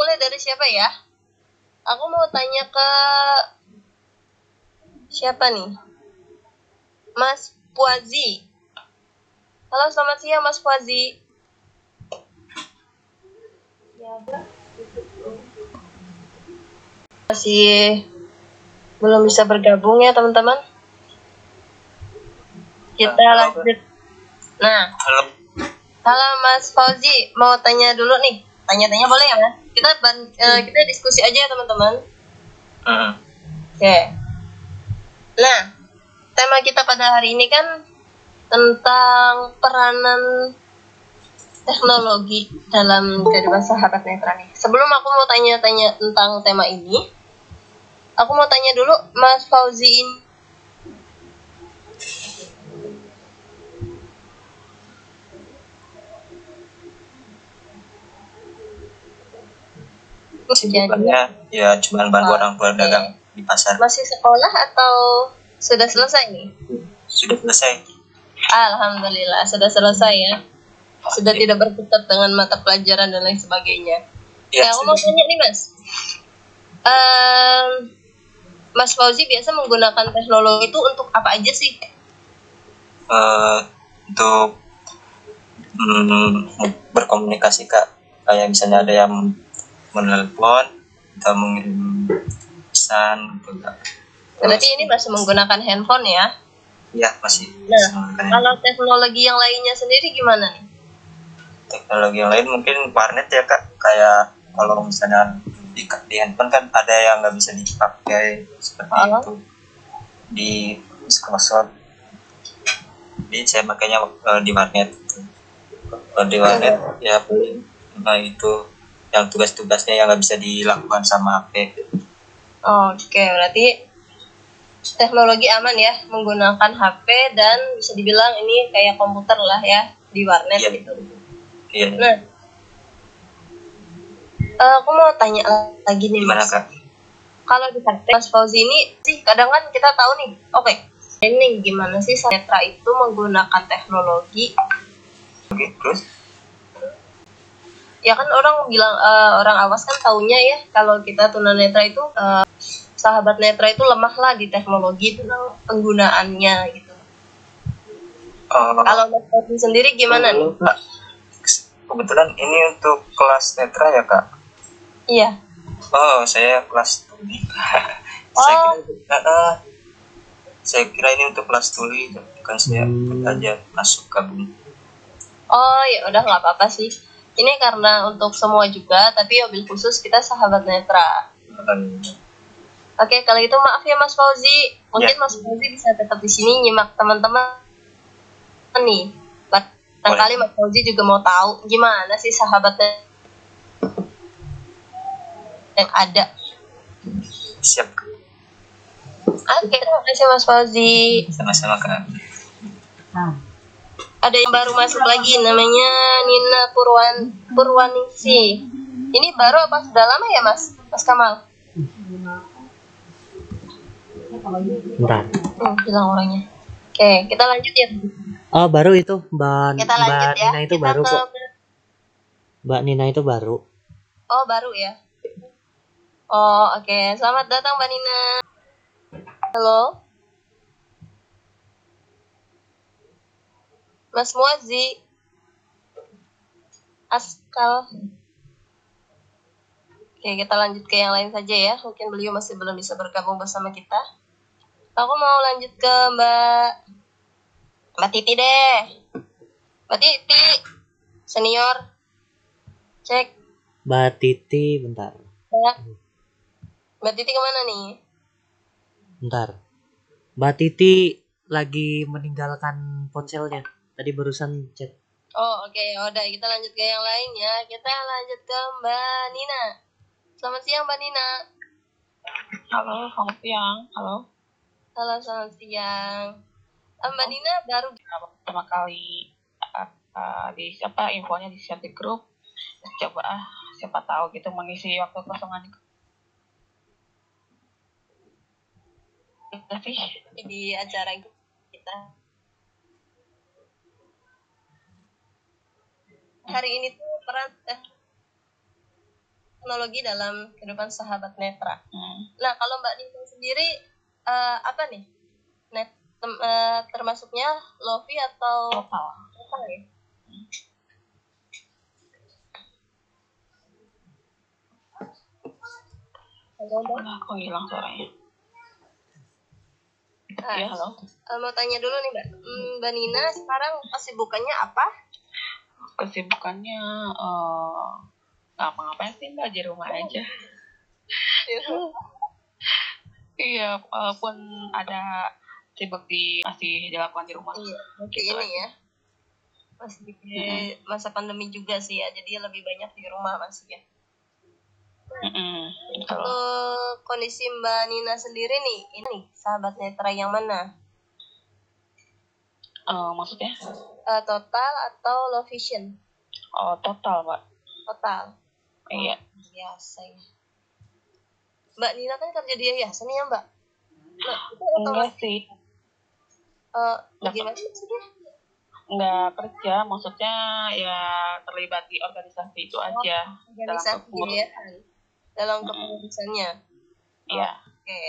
mulai dari siapa ya? Aku mau tanya ke siapa nih? Mas Puazi. Halo, selamat siang Mas Puazi. Ya, Masih belum bisa bergabung ya teman-teman. Kita Halo. lanjut. Nah, Halo. halo Mas Fauzi, mau tanya dulu nih. Tanya-tanya boleh ya Mas? Kita ban- eh, kita diskusi aja ya teman-teman. Hmm. Oke. Nah, tema kita pada hari ini kan tentang peranan teknologi dalam kehidupan sahabat netra nih. Sebelum aku mau tanya-tanya tentang tema ini, aku mau tanya dulu Mas Fauzi ini Kesibukannya ya cuma bantu orang tua Oke. dagang di pasar. masih sekolah atau sudah selesai nih? Sudah selesai. Alhamdulillah sudah selesai ya. Sudah tidak berkutat dengan mata pelajaran dan lain sebagainya. Ya, Ya, aku mau tanya nih mas. Ehm, mas Fauzi biasa menggunakan teknologi itu untuk apa aja sih? Eh, untuk mm, berkomunikasi kak kayak misalnya ada yang menelpon atau mengirim pesan gitu kak. Berarti ini masih menggunakan handphone ya? ya masih Nah, Kalau teknologi yang lainnya sendiri gimana nih? teknologi yang lain mungkin warnet ya kak kayak kalau misalnya di, di handphone kan ada yang nggak bisa dipakai seperti Oh. itu di Microsoft jadi saya makanya eh, di warnet kalau di warnet ya paling nah itu yang tugas-tugasnya yang nggak bisa dilakukan sama HP Oke, berarti teknologi aman ya menggunakan HP dan bisa dibilang ini kayak komputer lah ya di warnet Iya. gitu. iya Nah, eh, aku mau tanya lagi nih gimana mas. kak Kalau di Mas Fauzi ini sih kadang kan kita tahu nih, oke, ini gimana sih netra itu menggunakan teknologi? oke terus Ya kan orang bilang eh, orang awas kan taunya ya kalau kita tunanetra itu eh, sahabat netra itu lemah lah di teknologi tentang penggunaannya gitu. Oh, Kalau Fauzi sendiri gimana nih? Kak, kebetulan ini untuk kelas netra ya kak Iya. Oh, saya kelas tuli. Oh. saya kira, ah. saya kira ini untuk kelas tuli, kan saya ikut aja masuk gabung. Oh ya udah nggak apa-apa sih. Ini karena untuk semua juga, tapi mobil khusus kita sahabat netra. Oke, kalau itu maaf ya Mas Fauzi. Mungkin Ya. Mas Fauzi bisa tetap di sini nyimak teman-teman nih. Barangkali Mas Fauzi juga mau tahu gimana sih sahabatnya yang ada. siap Oke, terima kasih Mas Fauzi. sama-sama kak. Ada yang baru masuk lagi namanya Nina Purwan Purwaningsi. Ini baru apa sudah lama ya Mas? Mas Kamal? Bentar. Hmm, hilang orangnya. Oke, kita lanjut ya. Oh, baru itu Mbak Kita lanjut Mbak ya. Nina itu Kita baru ke- kok. Mbak Nina itu baru. Oh, baru ya. Oh, oke. Selamat datang Mbak Nina. Halo. Mas Muazi. Askal. Oke, kita lanjut ke yang lain saja ya. Mungkin beliau masih belum bisa bergabung bersama kita. Aku mau lanjut ke Mbak Mbak Titi deh. Mbak Titi. Senior. Cek. Mbak Titi, bentar. Mbak. Mbak Titi ke mana nih? Bentar. Mbak Titi lagi meninggalkan ponselnya. Tadi barusan chat. Oh oke, ya udah kita lanjut ke yang lain ya. Kita lanjut ke Mbak Nina. Selamat siang Mbak Nina. Halo, selamat siang. Halo. Halo selamat siang. Eh, Mbak Nina baru Pertama kali uh, uh, di siapa infonya di share di grup. Coba ah, siapa tahu gitu mengisi waktu kosongan tapi di acara kita. Hari ini tuh peran teknologi dalam kehidupan sahabat netra. Hmm. Nah, kalau Mbak Nina sendiri eh, apa nih? Net tem- eh, termasuknya Lofi atau Total. apa ya? Halo, Mbak. Kok hilang suaranya? Ah, Ya, halo. eh, mau tanya dulu nih Mbak. Hmm, Mbak Nina sekarang kesibukannya apa? Kesibukannya eh nggak ngapain sih mbak di rumah aja. Iya, walaupun ada sibuk di masih dilakukan di rumah. Iya, masih Gitu ini aja. ya. Masih di masa pandemi juga sih ya, jadi lebih banyak di rumah masih ya. Betul. Untuk kondisi Mbak Nina sendiri nih, ini sahabat netra yang mana? Eh, maksudnya? Eh, total atau low vision? Oh, total, Mbak. Total. Iya. Biasa ya. Mbak Nina kan kerja di yayasan ya Mbak? Mbak, itu Enggak sih. eh Enggak. gimana kerja, maksudnya ya terlibat di organisasi itu aja. Organisasi kepengurus. yayasan. Dalam kepengurusannya. Iya, Oke.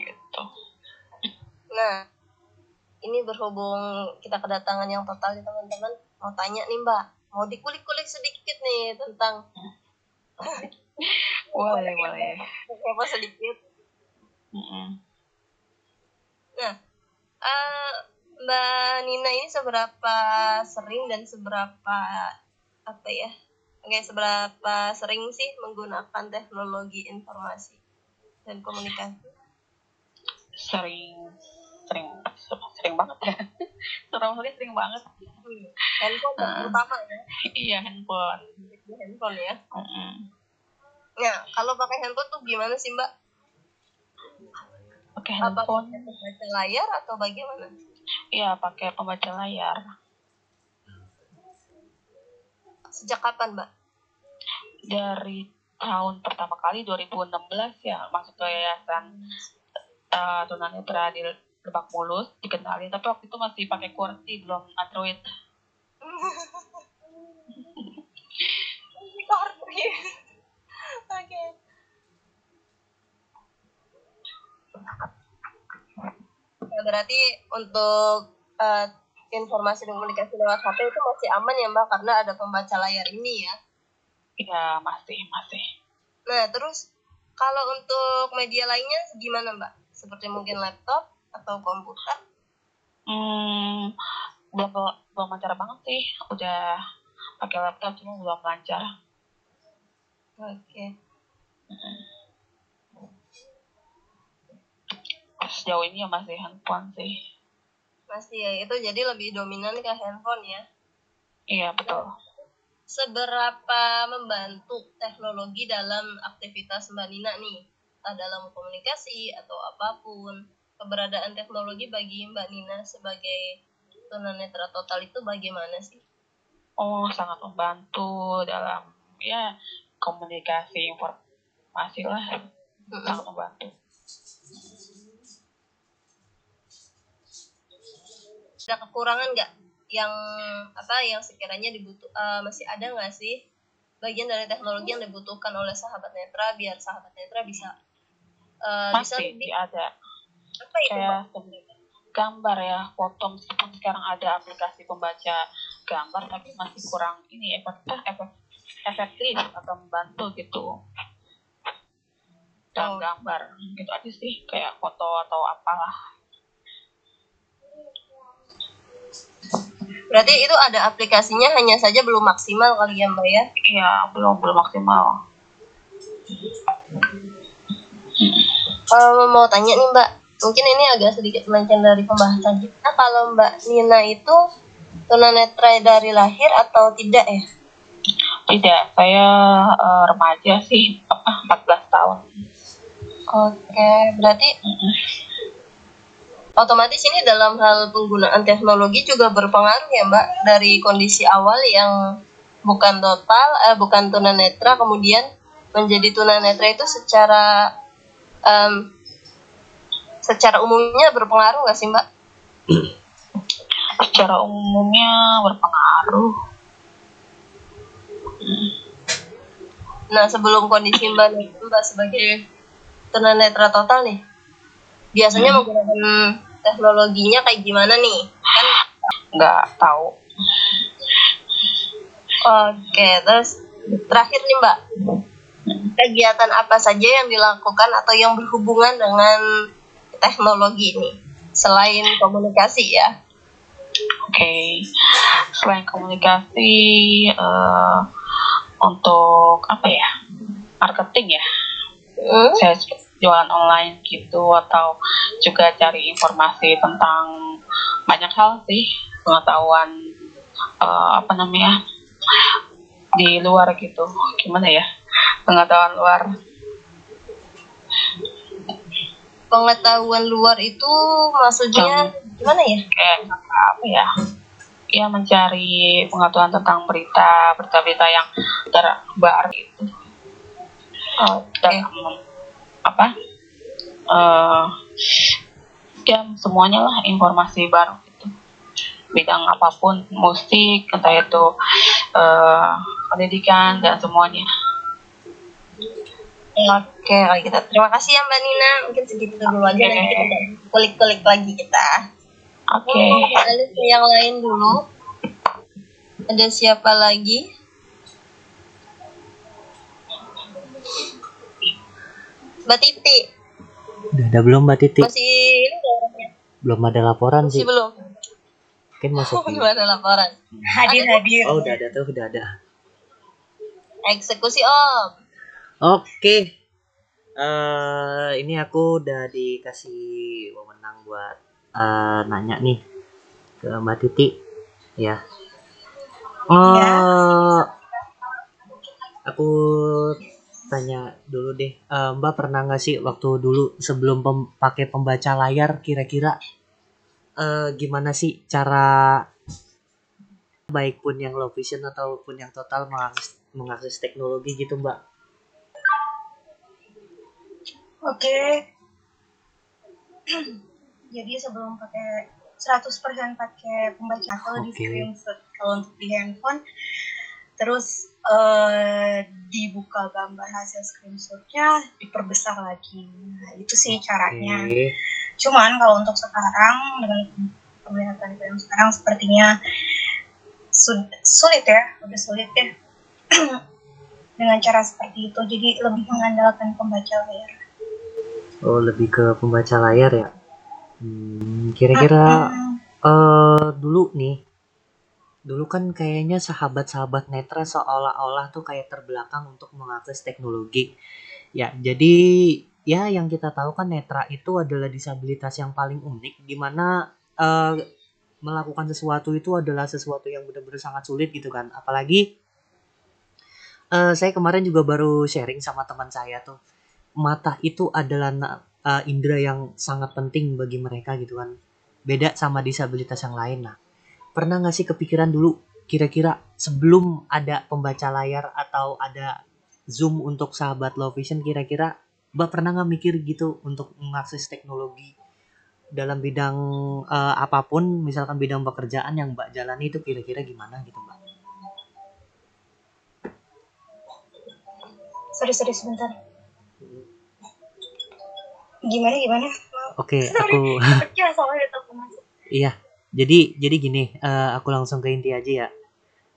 gitu. Nah, ini berhubung kita kedatangan yang total nih teman-teman, mau tanya nih Mbak, mau dikulik-kulik sedikit nih tentang Boleh, boleh. apa sedikit. Mm-mm. Nah, eh, Mbak Nina ini seberapa sering dan seberapa apa ya? Oke, seberapa sering sih menggunakan teknologi informasi dan komunikasi? Sering, sering, sering banget ya. Surah maksudnya sering banget. Handphone yang Ah. terutama ya, Iya, handphone. di handphone ya. Nah, kalau pakai handphone tuh gimana sih Mbak? Pakai handphone. pakai baca layar atau bagaimana? Iya, pakai pembaca layar. Sejak kapan Mbak? Dari tahun pertama kali 2016 ya masuk ke yayasan uh, tunanetra di Lebak Bulus dikenalin tapi waktu itu masih pakai QWERTY belum Android Korpi. Oke. Nah, berarti untuk eh, informasi dan komunikasi lewat HP itu masih aman ya Mbak karena ada pembaca layar ini ya. ya masih masih Nah, terus kalau untuk media lainnya gimana Mbak? Seperti mungkin laptop atau komputer? hmm, belum belum lancar banget sih udah pakai laptop cuma belum lancar Oke. sejauh ini ya masih handphone sih Masih ya, itu jadi lebih dominan ke handphone ya. iya betul seberapa membantu teknologi dalam aktivitas Mbak Nina nih? Entah dalam komunikasi atau apa pun. Keberadaan teknologi bagi Mbak Nina sebagai tunanetra total itu bagaimana sih? oh sangat membantu dalam ya komunikasi informasi lah. Sangat membantu. Ada kekurangan nggak yang apa yang sekiranya dibutuh eh, masih ada nggak sih? Bagian dari teknologi yang dibutuhkan oleh sahabat netra biar sahabat netra bisa bisa masih lebih ada apa itu kayak sebenarnya gambar ya foto meskipun sekarang ada aplikasi pembaca gambar tapi masih kurang ini efek efek efektif atau membantu gitu. Dalam Oh. gambar gitu aja sih kayak foto atau apalah. Berarti itu ada aplikasinya hanya saja belum maksimal kali ya Mbak ya? iya belum belum maksimal. Kalau mau tanya nih Mbak, mungkin ini agak sedikit melenceng dari pembahasan kita. Kalau Mbak Nina itu tunanetra dari lahir atau tidak ya? tidak saya eh, remaja sih apa 14 tahun Oke, berarti otomatis ini dalam hal penggunaan teknologi juga berpengaruh ya Mbak dari kondisi awal yang bukan total, eh, bukan tunanetra, kemudian menjadi tunanetra itu secara em, secara umumnya berpengaruh nggak sih Mbak? secara umumnya berpengaruh Nah, sebelum kondisi Mbak Mbak sebagai tunanetra total nih, biasanya menggunakan teknologinya kayak gimana nih? Kan nggak tahu oke, terus terakhir nih Mbak, kegiatan apa saja yang dilakukan atau yang berhubungan dengan teknologi ini selain komunikasi ya? oke selain komunikasi eh, untuk apa ya marketing ya Hmm? saya jualan online gitu atau juga cari informasi tentang banyak hal sih pengetahuan eh, apa namanya di luar gitu gimana ya pengetahuan luar Pengetahuan luar itu maksudnya gimana ya? kayak apa ya ya mencari pengetahuan tentang berita berita-berita yang terbaru gitu. Dan apa eh ya semuanya lah informasi baru gitu. Bidang apa pun musik entah itu eh pendidikan dan semuanya Oke, kalau gitu. Terima kasih ya Mbak Nina. Mungkin segitu dulu aja nanti kita kulik-kulik lagi kita. oke Lalu ke yang lain dulu. Ada siapa lagi? Mbak Titi, Udah ada belum Mbak Titi? masih ini? Belum ada laporan Masih sih. belum? Mungkin masuk. Oh, belum ada laporan. hadir hadir Oh, udah ada tuh, udah ada. Eksekusi Om. Oke. eh ini aku udah dikasih wewenang buat eh, nanya nih ke Mbak Titi ya. Eh aku tanya dulu deh, Eh, Mbak pernah nggak sih waktu dulu sebelum pem- pakai pembaca layar kira-kira eh, gimana sih cara baik pun yang low vision ataupun yang total mengakses, mengakses teknologi gitu Mbak? Oke. Jadi sebelum pakai 100% pakai pembaca atau di Oke. screenshot kalau untuk di handphone terus eh, dibuka gambar hasil screenshotnya diperbesar lagi. Nah itu sih caranya. Oke. cuman kalau untuk sekarang dengan penglihatan yang sekarang sepertinya su- sulit ya udah sulit ya. Dengan cara seperti itu jadi lebih mengandalkan pembaca layar Oh lebih ke pembaca layar ya. Hmm, kira-kira eh dulu nih, dulu kan kayaknya sahabat-sahabat netra seolah-olah tuh kayak terbelakang untuk mengakses teknologi. Ya jadi ya yang kita tahu kan netra itu adalah disabilitas yang paling unik, di mana eh melakukan sesuatu itu adalah sesuatu yang benar-benar sangat sulit gitu kan. Apalagi eh saya kemarin juga baru sharing sama teman saya tuh mata itu adalah uh, indera yang sangat penting bagi mereka gitu kan. Beda sama disabilitas yang lain. Nah pernah nggak sih kepikiran dulu kira-kira sebelum ada pembaca layar atau ada zoom untuk sahabat low vision kira-kira mbak pernah nggak mikir gitu untuk mengakses teknologi dalam bidang uh, apa pun misalkan bidang pekerjaan yang mbak jalani itu kira-kira gimana gitu mbak? Sorry sorry sebentar gimana gimana oke Sorry. aku Iya, jadi jadi gini, eh, aku langsung ke inti aja ya.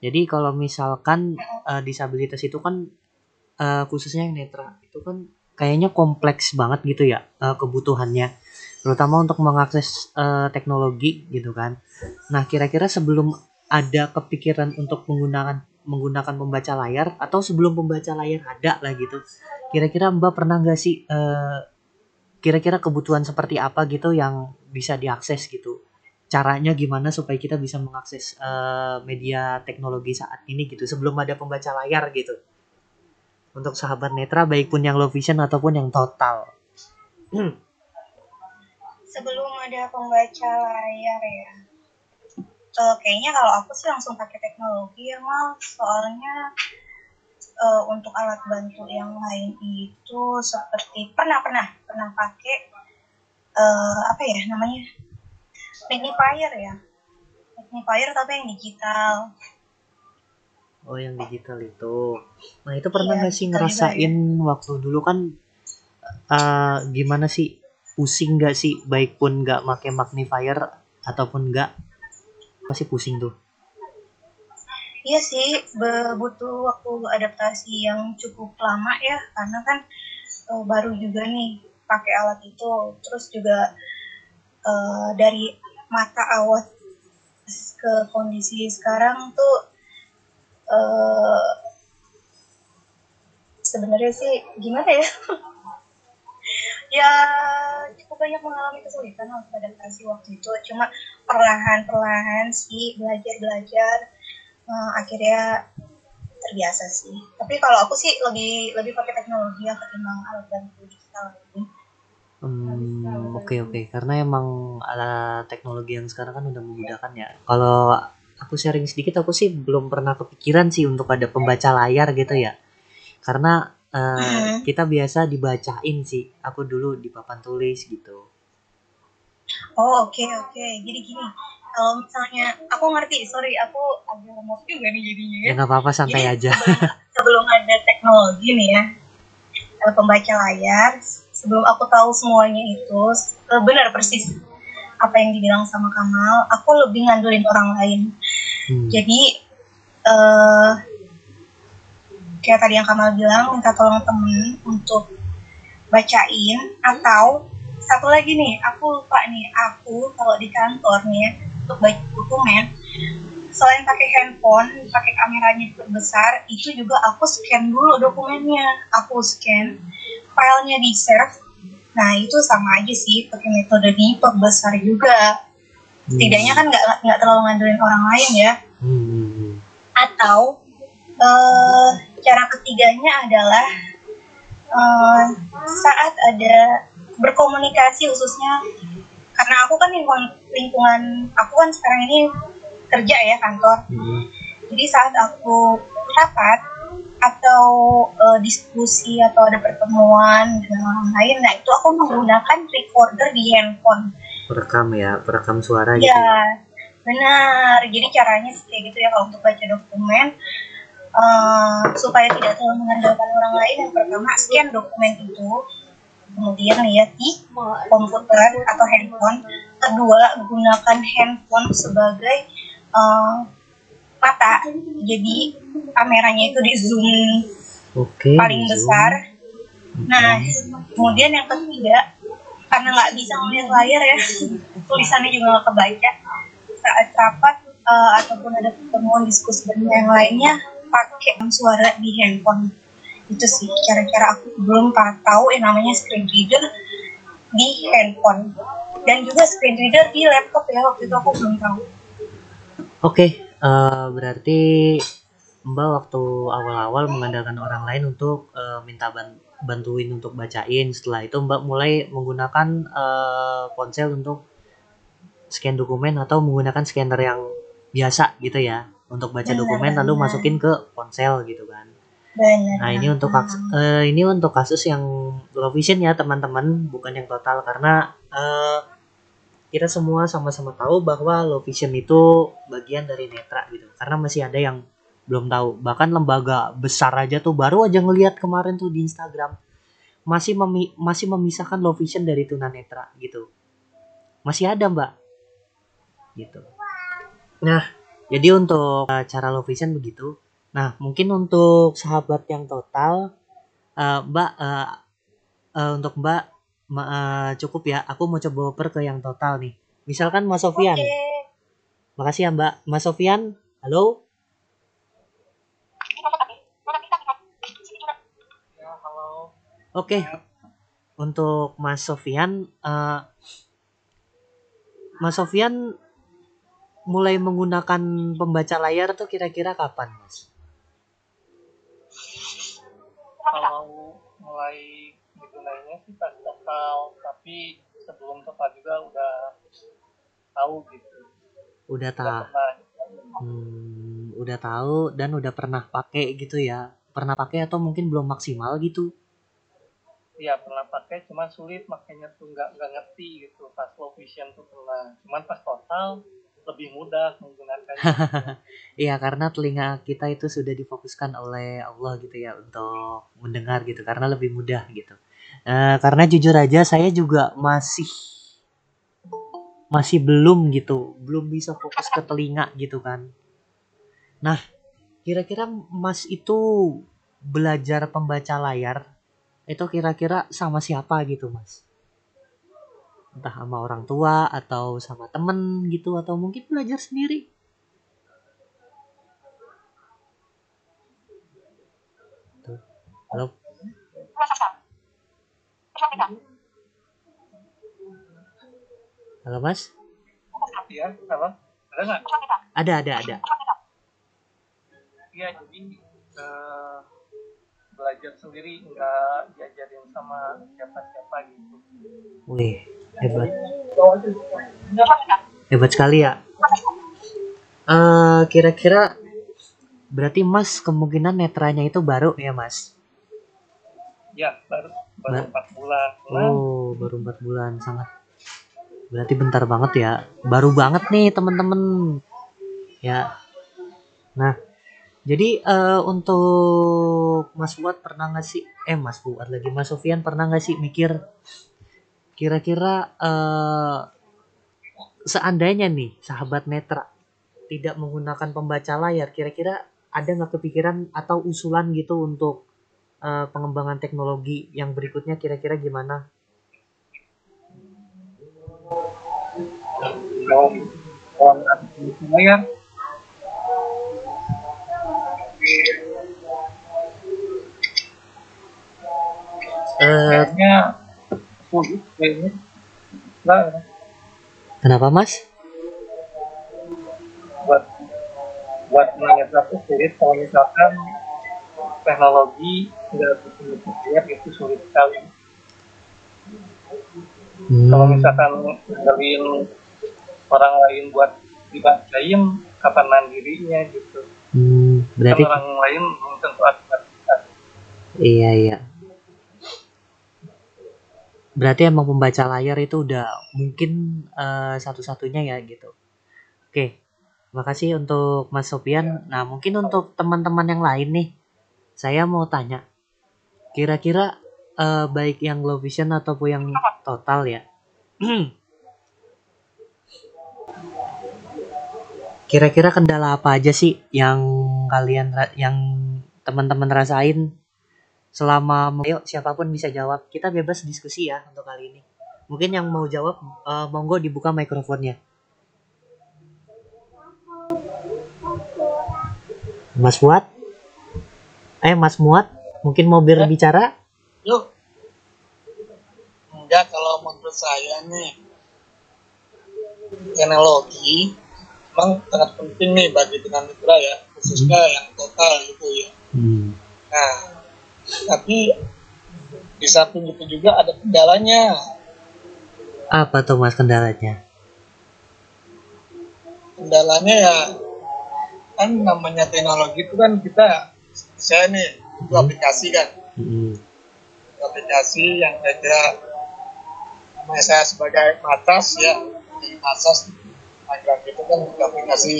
Jadi kalau misalkan eh, disabilitas itu kan eh, khususnya yang netra itu kan kayaknya kompleks banget gitu ya eh, kebutuhannya, terutama untuk mengakses eh, teknologi gitu kan. Nah kira-kira sebelum ada kepikiran untuk menggunakan menggunakan pembaca layar atau sebelum pembaca layar ada lah gitu, kira-kira Mbak pernah nggak sih eh, kira-kira kebutuhan seperti apa gitu yang bisa diakses gitu? caranya gimana supaya kita bisa mengakses eh, media teknologi saat ini gitu sebelum ada pembaca layar gitu? Untuk sahabat netra baik pun yang low vision ataupun yang total. Sebelum ada pembaca layar ya. Eh, kayaknya kalau aku sih langsung pakai teknologi ya mal. Soalnya eh, untuk alat bantu yang lain itu seperti pernah pernah pernah pakai eh, apa ya namanya? Magnifier ya. Magnifier tapi yang digital. Oh yang digital itu. Nah itu pernah Iya, nggak sih digital juga. ngerasain waktu dulu kan eh, gimana sih? Pusing nggak sih? Baik pun nggak pakai magnifier ataupun nggak masih pusing tuh. Iya sih, butuh waktu adaptasi yang cukup lama ya, karena kan eh, baru juga nih pakai alat itu, terus juga eh, dari mata awal ke kondisi sekarang tuh eh, sebenarnya sih gimana ya? ya cukup banyak mengalami kesulitan untuk adaptasi waktu itu, cuma perlahan-perlahan sih belajar-belajar eh, akhirnya terbiasa sih. Tapi kalau aku sih lebih lebih pakai teknologi ya ketimbang alat bantu digital ini. Hmm, oke oke karena emang alat teknologi yang sekarang kan udah memudahkan ya. Kalau aku sharing sedikit aku sih belum pernah kepikiran sih untuk ada pembaca layar gitu ya. Karena eh, Hmm. kita biasa dibacain sih. Aku dulu di papan tulis gitu. Oh oke oke. Jadi gini, kalau misalnya aku ngerti, sorry aku agak lemot juga nih jadinya ya. Ya nggak apa-apa santai Jadi aja. sebelum, sebelum ada teknologi nih ya, eh, pembaca layar, sebelum aku tahu semuanya itu, eh, benar persis apa yang dibilang sama Kamal, aku lebih ngandelin orang lain. Hmm. Jadi eh kayak tadi yang Kamal bilang minta tolong temen untuk bacain atau satu lagi nih aku lupa nih aku kalau di kantor nih ya, untuk baca dokumen selain pakai handphone pakai kameranya besar itu juga aku scan dulu dokumennya. Aku scan filenya di save. Nah itu sama aja sih pakai metode diperbesar juga. Setidaknya kan nggak nggak terlalu ngandelin orang lain ya. Hmm, hmm, hmm. atau eh, cara ketiganya adalah eh, saat ada berkomunikasi khususnya karena aku kan lingkungan lingkungan aku kan sekarang ini kerja ya kantor Hmm. jadi saat aku rapat atau eh, diskusi atau ada pertemuan dengan orang lain nah itu aku menggunakan recorder di handphone Perekam ya, perekam suara gitu. Ya, benar. Jadi caranya sih kayak gitu ya kalau untuk baca dokumen eh, supaya tidak terlalu mengandalkan orang lain. Yang pertama scan dokumen itu, kemudian lihat di komputer atau handphone. Kedua gunakan handphone sebagai eh, mata. Jadi kameranya itu di zoom Oke. paling Zoom. besar. Nah, kemudian yang ketiga, karena nggak bisa melihat layar ya, tulisannya juga nggak kebaca. Saat rapat eh, ataupun ada pertemuan diskusi dan yang lainnya, pakai suara di handphone. Itu sih cara-cara aku belum tahu yang namanya screen reader di handphone. Dan juga screen reader di laptop ya, waktu itu aku belum tahu. Oke, eh, berarti Mbak waktu awal-awal mengandalkan orang lain untuk eh, minta ban- bantuin untuk bacain. Setelah itu Mbak mulai menggunakan eh, ponsel untuk scan dokumen atau menggunakan scanner yang biasa gitu ya untuk baca dokumen lalu masukin ke ponsel gitu kan. Benar. Nah ini untuk kaks- eh, ini untuk kasus yang low vision ya teman-teman, bukan yang total karena eh, kita semua sama-sama tahu bahwa low vision itu bagian dari netra gitu. Karena masih ada yang belum tahu. Bahkan lembaga besar aja tuh baru aja ngelihat kemarin tuh di Instagram masih memi- masih memisahkan low vision dari tunanetra gitu. Masih ada mbak, gitu. Nah jadi untuk cara low vision begitu. Nah, mungkin untuk sahabat yang total, eh, Mbak, eh, eh, untuk Mbak ma- eh, cukup ya. Aku mau coba oper ke yang total nih. Misalkan Mas Sofian, Oke. makasih ya Mbak. Mas Sofian, halo. Oke, untuk Mas Sofian, eh, Mas Sofian mulai menggunakan pembaca layar tuh kira-kira kapan, Mas? Kalau mulai digunainnya sih pas total tapi sebelum total juga udah tahu gitu Udah tahu. Hmm, udah tahu dan udah pernah pakai gitu ya. Pernah pakai atau mungkin belum maksimal gitu. ya pernah pakai cuman sulit makanya tuh nggak nggak ngerti gitu pas low vision tuh pernah cuman pas total lebih mudah menggunakannya. Iya, karena telinga kita itu sudah difokuskan oleh Allah gitu ya untuk mendengar gitu karena lebih mudah gitu. Eh, karena jujur aja saya juga masih masih belum gitu, belum bisa fokus ke telinga gitu kan. Nah, kira-kira Mas itu belajar pembaca layar itu kira-kira sama siapa gitu, Mas? Entah sama orang tua atau sama temen gitu atau mungkin belajar sendiri. Tuh. Halo. Halo, Mas? Ada? Ada, ada, ada. Iya, jadi eh, belajar sendiri nggak diajarin sama siapa-siapa gitu. Wih, hebat. Hebat sekali ya. Eh, kira-kira berarti Mas kemungkinan netranya itu baru ya, Mas? Ya, baru baru Ba- empat bulan. Oh, baru empat bulan sangat. Berarti bentar banget ya. Baru banget nih teman-teman. Ya. Nah, jadi eh, untuk Mas Fuad pernah nggak sih? Eh, Mas Fuad lagi Mas Sofian pernah nggak sih mikir kira-kira eh, seandainya nih sahabat netra tidak menggunakan pembaca layar, kira-kira ada nggak kepikiran atau usulan gitu untuk eh, pengembangan teknologi yang berikutnya kira-kira gimana? kalau kayaknya kenapa Mas? buat buat itu sulit kalau misalkan teknologi nggak clear itu sulit sekali. Hmm, Kalau misalkan ngandelin orang lain buat dibacain kapan mandirinya gitu. Berarti Kan orang lain belum tentu iya iya. Berarti emang pembaca layar itu udah mungkin eh, satu-satunya ya gitu. Oke, makasih untuk Mas Sofian. Nah mungkin untuk teman-teman yang lain nih, saya mau tanya, kira-kira eh, baik yang low vision ataupun yang total ya. Kira-kira kendala apa aja sih yang kalian yang teman-teman rasain selama ayo siapa pun bisa jawab. Kita bebas diskusi ya untuk kali ini. Mungkin yang mau jawab eh, monggo dibuka mikrofonnya. Mas Fuad? Eh Mas Muat, mungkin mau berbicara? Yuk. Enggak, kalau menurut saya nih, teknologi memang sangat penting nih bagi tunanetra ya, khususnya yang total gitu ya. Hmm. Nah, tapi di samping itu juga ada kendalanya. Apa tuh Mas kendalanya? Kendalanya ya, kan namanya teknologi itu kan kita, saya nih, itu Hmm. aplikasi kan, Hmm. aplikasi yang saya kira namanya saya sebagai matas ya di matas Magelang itu kan aplikasi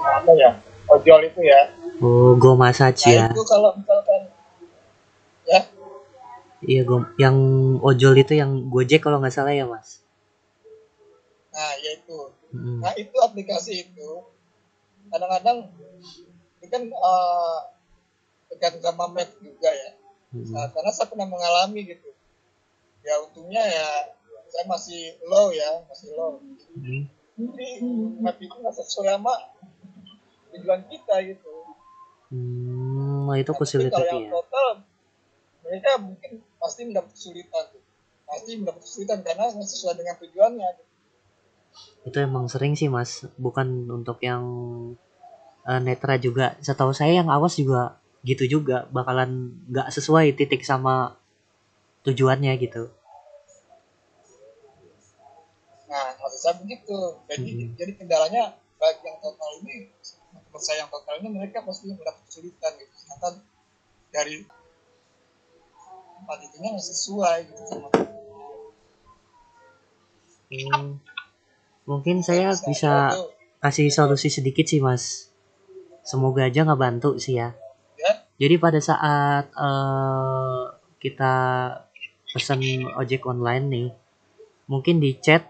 apa ya ojol itu ya Oh, Go Massage nah ya. itu kalau misalkan ya Iya, Go, yang ojol itu yang Gojek kalau nggak salah ya, Mas. nah ya itu Hmm. nah itu aplikasi itu kadang-kadang ini kan eh, tergantung sama map juga ya Hmm. Nah, karena saya pernah mengalami gitu ya untungnya ya saya masih low ya masih low Hmm. Map itu nggak sesuai sama tujuan kita gitu Hmm, itu Nah, tapi kesulitan kalau yang ya. total mereka mungkin pasti mendapat kesulitan tuh. pasti mendapat kesulitan karena nggak sesuai dengan tujuannya Itu emang sering sih, Mas. Bukan untuk yang eh, netra juga. Setahu saya yang awas juga gitu juga bakalan nggak sesuai titik sama tujuannya gitu. nah maksud saya begitu jadi Mhm. jadi kendalanya bagi yang total ini menurut saya yang total ini mereka pasti mendapat kesulitan gitu sedangkan dari itunya nggak sesuai gitu sama Hmm. Mungkin saya bisa tuh kasih solusi sedikit sih mas. Semoga aja nggak bantu sih ya. Ya. Jadi pada saat eh, kita pesan ojek online nih, mungkin di chat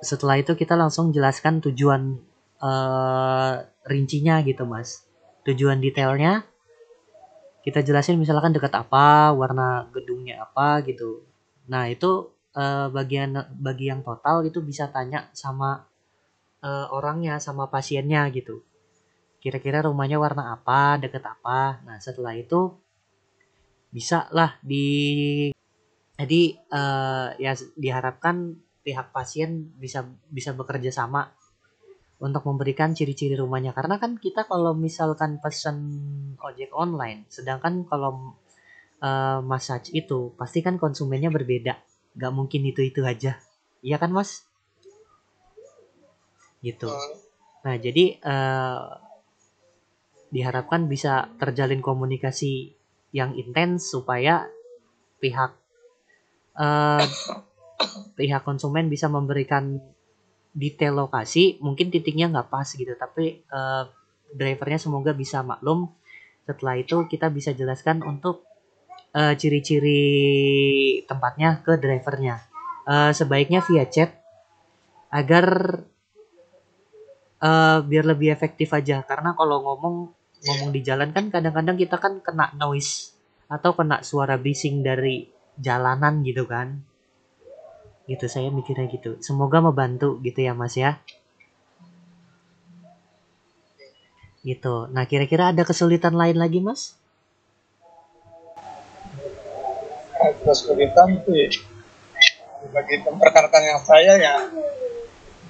setelah itu kita langsung jelaskan tujuan eh, rincinya gitu mas. Tujuan detailnya kita jelasin misalkan dekat apa, warna gedungnya apa gitu. Nah itu eh, bagian bagi yang total itu bisa tanya sama eh, orangnya sama pasiennya gitu kira-kira rumahnya warna apa deket apa nah setelah itu bisa lah di jadi eh, ya diharapkan pihak pasien bisa bisa bekerja sama untuk memberikan ciri-ciri rumahnya. Karena kan kita kalau misalkan pesan ojek online sedangkan kalau eh, massage itu pasti kan konsumennya berbeda. Nggak mungkin itu itu aja. Iya kan mas? Gitu. Nah jadi eh, diharapkan bisa terjalin komunikasi yang intens supaya pihak eh, pihak konsumen bisa memberikan detail lokasi mungkin titiknya nggak pas gitu tapi eh, drivernya semoga bisa maklum. Setelah itu kita bisa jelaskan untuk eh, ciri-ciri tempatnya ke drivernya. Eh, sebaiknya via chat agar eh, biar lebih efektif aja. Karena kalau ngomong ngomong di jalan kan kadang-kadang kita kan kena noise atau kena suara bising dari jalanan gitu kan gitu saya mikirnya gitu. Semoga membantu gitu ya mas ya. Gitu. Nah kira-kira ada kesulitan lain lagi mas? Kesulitan sih bagi rekan-rekan yang saya ya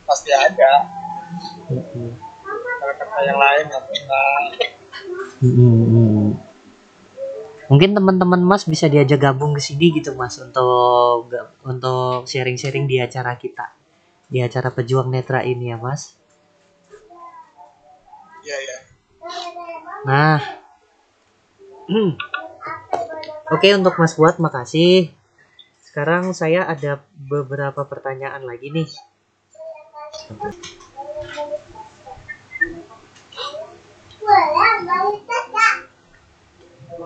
pasti ada. Rekan-rekan yang lain yang pernah mungkin teman-teman mas bisa diajak gabung ke sini gitu mas untuk untuk sharing-sharing di acara kita. Di acara pejuang netra ini ya mas. Ya ya Nah, oke untuk Mas Buat makasih. Sekarang saya ada beberapa pertanyaan lagi nih. Saya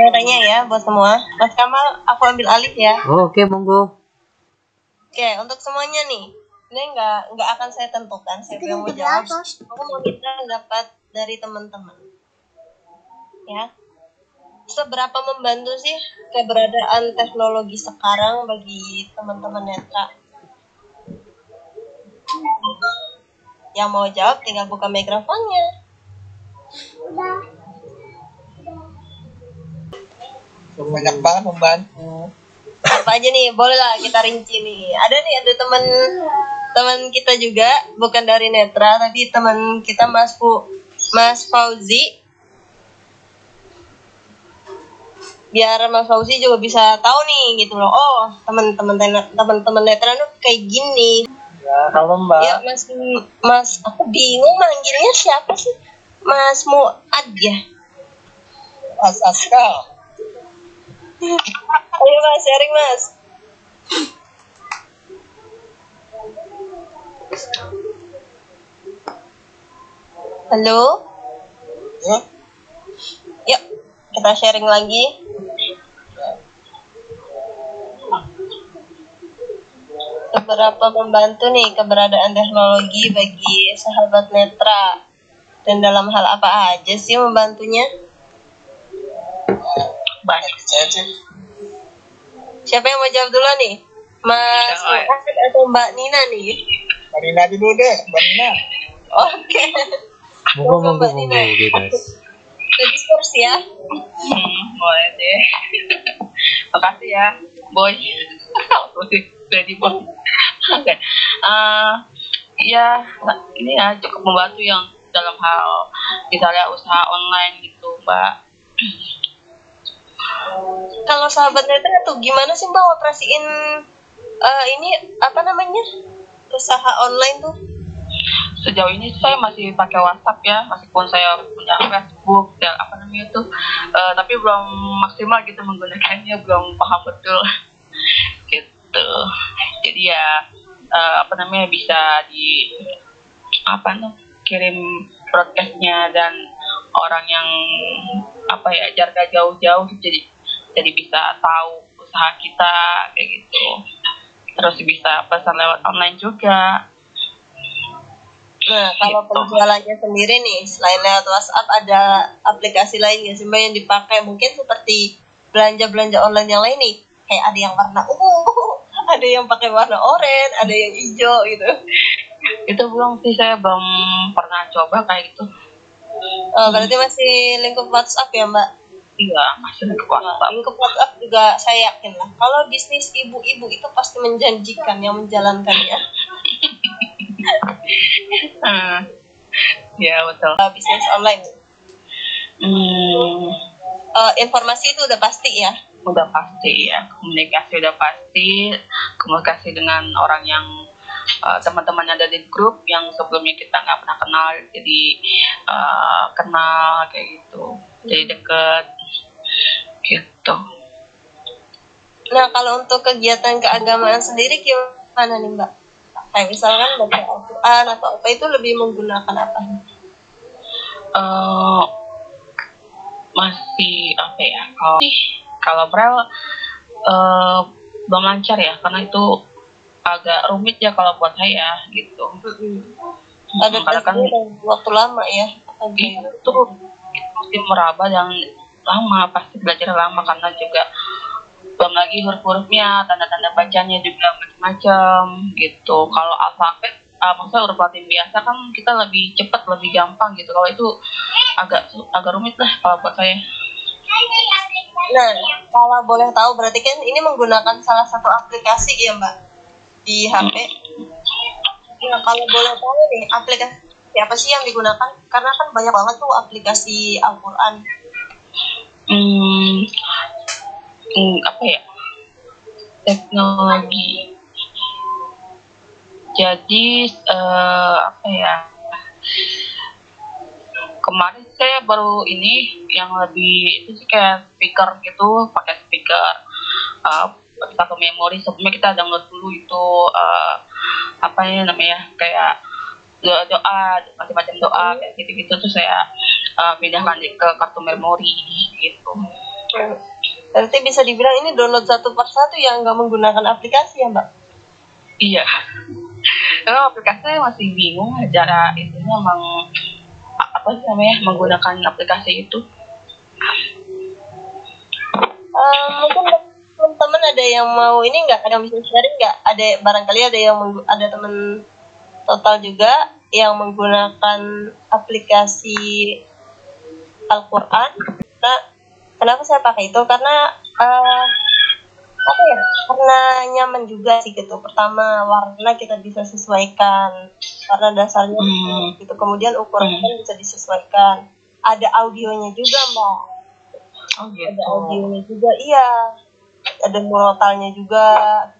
mau tanya ya buat semua. Mas Kamal, aku ambil alih ya. Oh, oke monggo. Oke, untuk semuanya nih. Ini nggak nggak akan saya tentukan siapa yang mau jawab. Aku mau minta pendapat dari teman-teman. Ya. Seberapa membantu sih keberadaan teknologi sekarang bagi teman-teman netra? Yang mau jawab tinggal buka mikrofonnya. banyak banget membantu. Apa aja nih? Boleh lah kita rinci nih. Ada nih ada teman teman kita juga bukan dari netra tapi teman kita mas Fu mas Fauzi. Biar mas Fauzi juga bisa tahu nih gitu loh. Oh teman-teman teman-teman netra tuh kayak gini Ya, halo Mbak. ya mas mas aku bingung manggilnya siapa sih? Mas Muad ya? Mas Askal. Ayo mas sharing mas. Halo? Ya. Yuk, kita sharing lagi. Seberapa membantu nih keberadaan teknologi bagi sahabat netra? Dan dalam hal apa aja sih membantunya? banyak sih Siapa yang mau jawab dulu nih? Mas Jangan. Muhammad atau Mbak Nina nih? Mbak Nina dulu deh Mbak Nina Oke. Monggo monggo Mbak monggo Nina. Diskurs ya. Hmm, boleh deh. Makasih ya, boy. Jadi boy. Oke. Eh, ya, ini ya cukup membantu yang dalam hal misalnya usaha online gitu, Mbak. Kalau sahabat netra tuh gimana sih Mbak operasiin eh, ini apa namanya? Usaha online tuh? Sejauh ini saya masih pakai WhatsApp ya, meskipun saya punya Facebook dan apa namanya itu, Eh, tapi belum maksimal gitu menggunakannya, belum paham betul. Gitu. jadi ya eh, apa namanya bisa di apa tuh kirim broadcastnya dan orang yang apa ya jarak jauh-jauh jadi jadi bisa tahu usaha kita kayak gitu terus bisa pesan lewat online juga Nah, kalau Gitu. penjualannya sendiri nih, selain lewat WhatsApp ada aplikasi lain nggak sih Mbak yang dipakai? Mungkin seperti belanja-belanja online yang lain nih. Kayak ada yang warna ungu, ada yang pakai warna oranye, ada yang hijau gitu. itu belum sih saya belum pernah coba kayak gitu Oh, berarti masih lingkup WhatsApp ya Mbak? iya masih Nah, WhatsApp lingkup WhatsApp juga saya yakin lah. Kalau bisnis ibu-ibu itu pasti menjanjikan yang menjalankannya. Hmm. ya betul Uh, bisnis online. hmm, Uh, informasi itu udah pasti ya. Udah pasti ya. Komunikasi udah pasti. Komunikasi dengan orang yang uh, teman-teman ada di grup yang sebelumnya kita nggak pernah kenal jadi uh, kenal kayak gitu. Jadi deket. Gitu. Nah, kalau untuk kegiatan keagamaan sendiri gimana nih Mbak? Kayak misalkan baca Al-Quran atau apa itu lebih menggunakan apa? Eh, masih apa ya kalau kalau brel eh, belum lancar ya karena itu agak rumit ya kalau buat saya gitu. Ada karena kan waktu lama ya. Ada itu itu mesti meraba dan lama pasti belajar lama karena juga belum lagi huruf-hurufnya tanda-tanda bacanya juga macam-macam gitu. Kalau alfabet uh, maksudnya huruf latin biasa kan kita lebih cepat lebih gampang gitu. Kalau itu agak agak rumit lah kalau buat saya Nah, kalau boleh tahu berarti kan ini menggunakan salah satu aplikasi ya Mbak di HP. Nah, kalau boleh tahu nih aplikasi apa sih yang digunakan? Karena kan banyak banget tuh aplikasi Al-Quran. hmm, hmm, apa ya teknologi jadi eh, apa ya kemarin saya baru ini yang lebih itu sih kayak speaker gitu pakai speaker eh, satu memori sebelumnya kita download dulu itu eh, apa ya namanya kayak doa doa macam-macam doa kayak gitu-gitu tuh saya eh, pindahkan ke kartu memori gitu Berarti bisa dibilang ini download satu per satu yang nggak menggunakan aplikasi ya Mbak? Iya. Kalau aplikasi masih bingung cara itunya emang apa sih namanya menggunakan aplikasi itu. Eh, mungkin teman-teman ada yang mau ini nggak? Ada bisa sharing nggak? Ada barangkali ada yang ada teman total juga yang menggunakan aplikasi Al-Quran. Nah kenapa saya pakai itu? Karena eh, apa ya? Karena nyaman juga sih gitu. Pertama warna kita bisa sesuaikan. Warna dasarnya Hmm. gitu. Kemudian ukurannya kan bisa disesuaikan. Ada audionya juga mbak. Oh ada audionya juga iya. Ada murotalnya juga.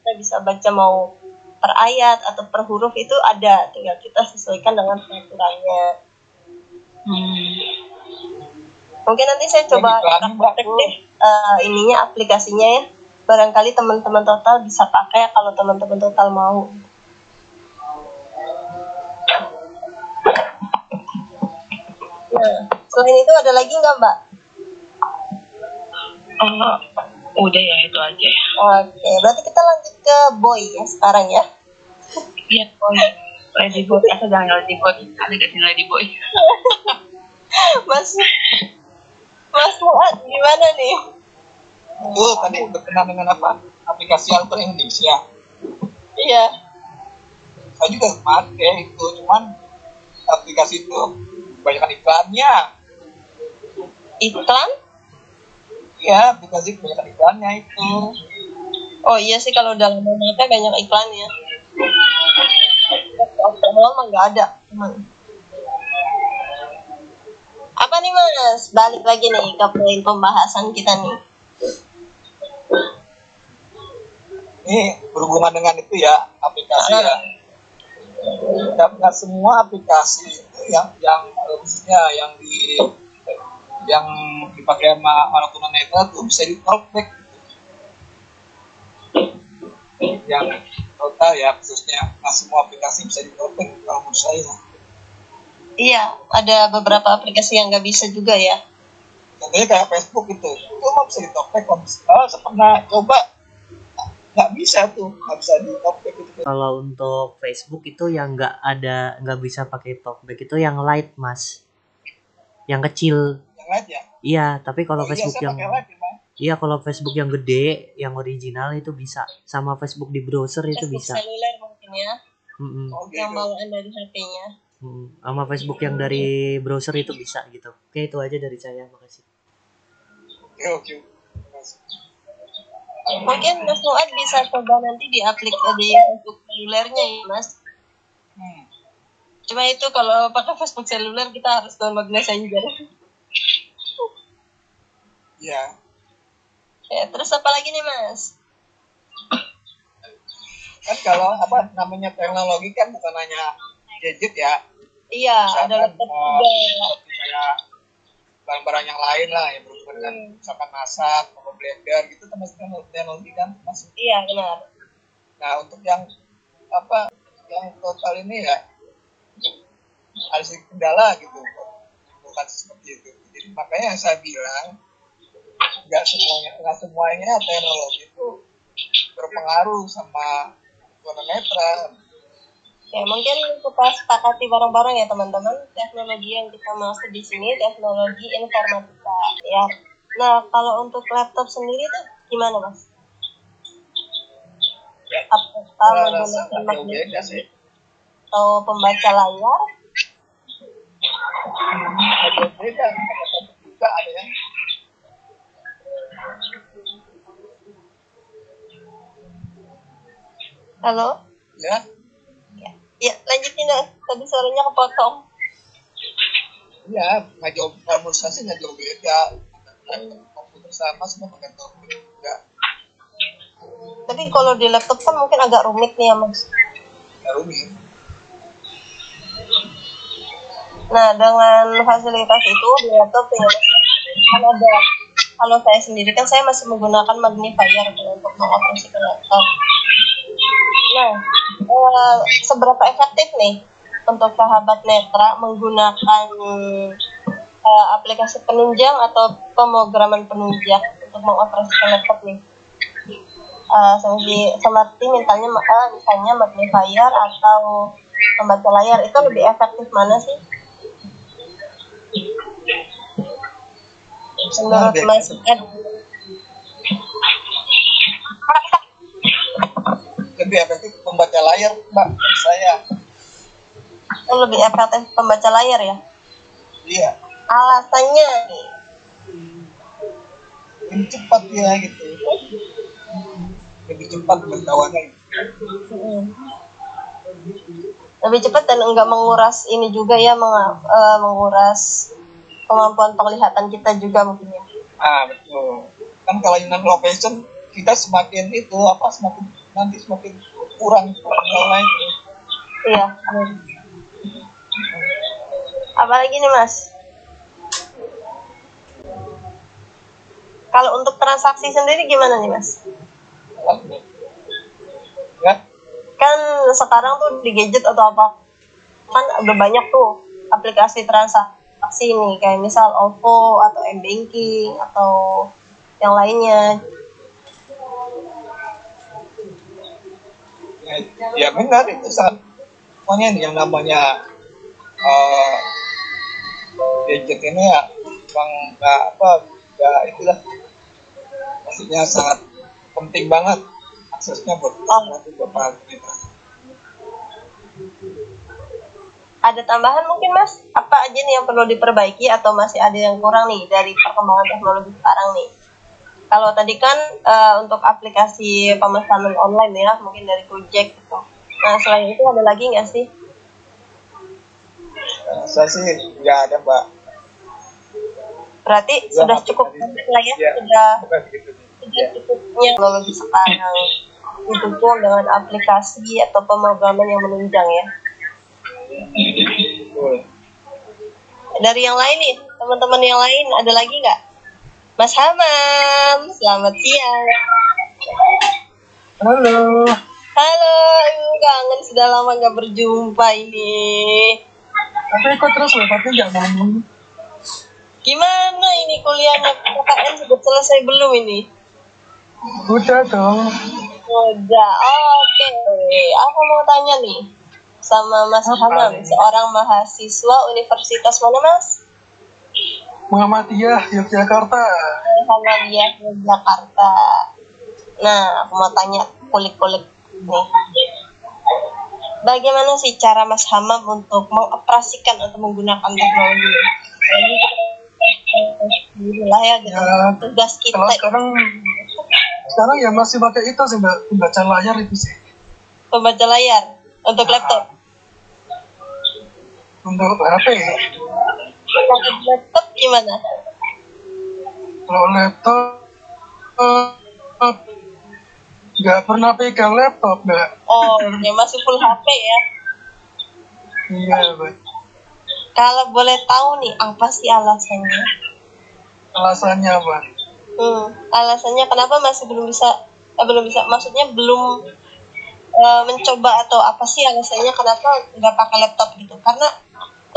Kita bisa baca mau per ayat atau per huruf itu ada. Tinggal kita sesuaikan dengan peraturannya. Hmm. mungkin nanti saya coba praktek deh eh, ininya aplikasinya ya barangkali teman-teman total bisa pakai kalau teman-teman total mau nah selain itu ada lagi nggak mbak Oh, udah ya itu aja. oke berarti kita lanjut ke boy ya sekarang ya Iya, boy. Lady boy, asal jangan lady boy. Ada gak sih lady boy? Mas Mas Fuad gimana nih? Itu tadi berkenan dengan apa? Aplikasi Alquran Indonesia. Iya. Saya juga pakai itu, cuman aplikasi itu banyak iklannya. Iklan? Iya, aplikasi kebanyakan iklannya itu. Oh iya sih kalau udah lama pakai banyak iklannya. Awal mah nggak ada. Emang. Apa nih mas? Balik lagi nih ke poin pembahasan kita nih. Ini berhubungan dengan itu ya, aplikasi ya. Nggak semua aplikasi itu yang yang eh, khususnya yang di yang dipakai sama orang tunanetra tuh bisa di talkback yang total ya khususnya. Nggak semua aplikasi bisa ditopeng kalau menurut saya. Iya, ada beberapa aplikasi yang nggak bisa juga ya. contohnya kayak Facebook itu. Itu mah bisa ditopeng kalau bisa oh, pernah coba nggak bisa tuh nggak bisa ditopeng gitu Kalau untuk Facebook itu yang nggak ada nggak bisa pakai talkback itu yang light mas, yang kecil. yang lain ya Iya, tapi kalau Oh, iya, Facebook saya yang ya, Bang. iya kalau Facebook yang gede, yang original itu bisa. Sama Facebook di browser itu Facebook bisa. seluler mungkin ya, Mm-mm, oh yang gitu bawaan dari HP-nya. mm. Sama Facebook yang dari browser itu bisa gitu. Oke itu aja dari saya, makasih. oke oke Mungkin Mas Fuad bisa coba nanti di aplikasi di Facebook selulernya ya Mas. hmm. Cuma itu kalau pakai Facebook seluler kita harus download Messenger. ya Ya, terus apa lagi nih Mas? kan kalau apa namanya teknologi kan bukan hanya gadget ya Iya, ada laptop juga. kayak barang-barang yang lain lah yang berhubungan dengan misalkan masak atau blender gitu termasuk teknologi kan masuk Iya, benar. nah untuk yang apa yang total ini ya ada sedikit kendala gitu bukan seperti itu. Jadi makanya saya bilang nggak semuanya nggak semuanya teknologi itu berpengaruh sama tunanetra Ya, mungkin kita sepakati bareng-bareng ya teman-teman. Teknologi yang kita maksud di sini teknologi informatika ya. Nah, kalau untuk laptop sendiri tuh gimana, Mas? ya Apakah menggunakan sih atau pembaca layar? beda Ada juga ada yang Halo? ya Ya, lanjutin ya. Tadi suaranya kepotong. ya sih nggak jauh beda komputer sama semua pakai laptop juga Tapi kalau di laptop kan mungkin agak rumit nih ya, Mas. nggak rumit Nah, dengan fasilitas itu di laptop ya Mas, kan ada kalau saya sendiri kan saya masih menggunakan magnifier untuk mengoperasikan laptop. Nah, eh, seberapa efektif nih untuk sahabat netra menggunakan eh, aplikasi penunjang atau pemrograman penunjang untuk mengoperasikan laptop nih? Eh, seperti, seperti misalnya eh, misalnya magnifier atau pembaca layar itu lebih efektif mana sih? Menurut Mas Ed, lebih efektif membaca layar mbak saya. Itu lebih efektif pembaca layar ya? iya. Alasannya? Nih, lebih cepat ya gitu. Lebih cepat pengetahuannya lebih cepat dan enggak menguras ini juga ya meng- eh, menguras kemampuan penglihatan kita juga mungkin ya. ah betul. Kan kalau yang location kita semakin itu apa semakin nanti semakin kurang itu Iya. benar. Apalagi nih mas? Kalau untuk transaksi sendiri gimana nih mas? ya Kan sekarang tuh di gadget atau apa kan udah banyak tuh aplikasi transaksi nih kayak misal OVO atau M-Banking atau yang lainnya. Ya, benar itu sangat pokoknya yang namanya eh gadget ini ya bang nggak apa nggak itulah maksudnya sangat penting banget aksesnya buat nanti buat para kita Ada tambahan mungkin mas? Apa aja nih yang perlu diperbaiki atau masih ada yang kurang nih dari perkembangan teknologi sekarang nih? Kalau tadi kan eh, untuk aplikasi pemesanan online ya, mungkin dari Gojek gitu. Nah selain itu ada lagi nggak sih? Nah, saya sih nggak ada mbak Berarti Ya, sudah aplikasi. cukup banyak lah ya, Ya. sudah begitu sudah cukupnya teknologi sekarang didukung dengan aplikasi atau pemrograman yang menunjang ya. Betul. Dari yang lain nih, teman-teman yang lain ada lagi nggak? Mas Hamam, selamat siang. Halo. Halo, Ibu kangen sudah lama nggak berjumpa ini. Tapi kok terus loh, tapi nggak ngomong. Gimana ini kuliahnya? KKN sudah selesai belum ini? Udah dong. Udah, oke. Aku mau tanya nih sama Mas Hamam, seorang mahasiswa Universitas mana Mas? Muhammadiyah Yogyakarta. Muhammadiyah Jakarta. Nah, aku mau tanya kulik-kulik nih. Bagaimana sih cara Mas Hamam untuk mengoperasikan atau menggunakan teknologi ini? Lah ya, gitu. Ya, tugas kita. Kalau sekarang sekarang ya masih pakai itu sih mbak, membaca layar itu sih. Pembaca layar untuk laptop. Untuk HP, Pakai laptop gimana? kalau laptop eh, nggak pernah pegang laptop mbak. Oh, ya masih full HP ya. Iya mbak. Kalau boleh tahu nih, apa sih alasannya? Alasannya mbak. Hmm, alasannya kenapa masih belum bisa, eh, belum bisa, maksudnya belum eh, mencoba atau apa sih alasannya kenapa nggak pakai laptop gitu? Karena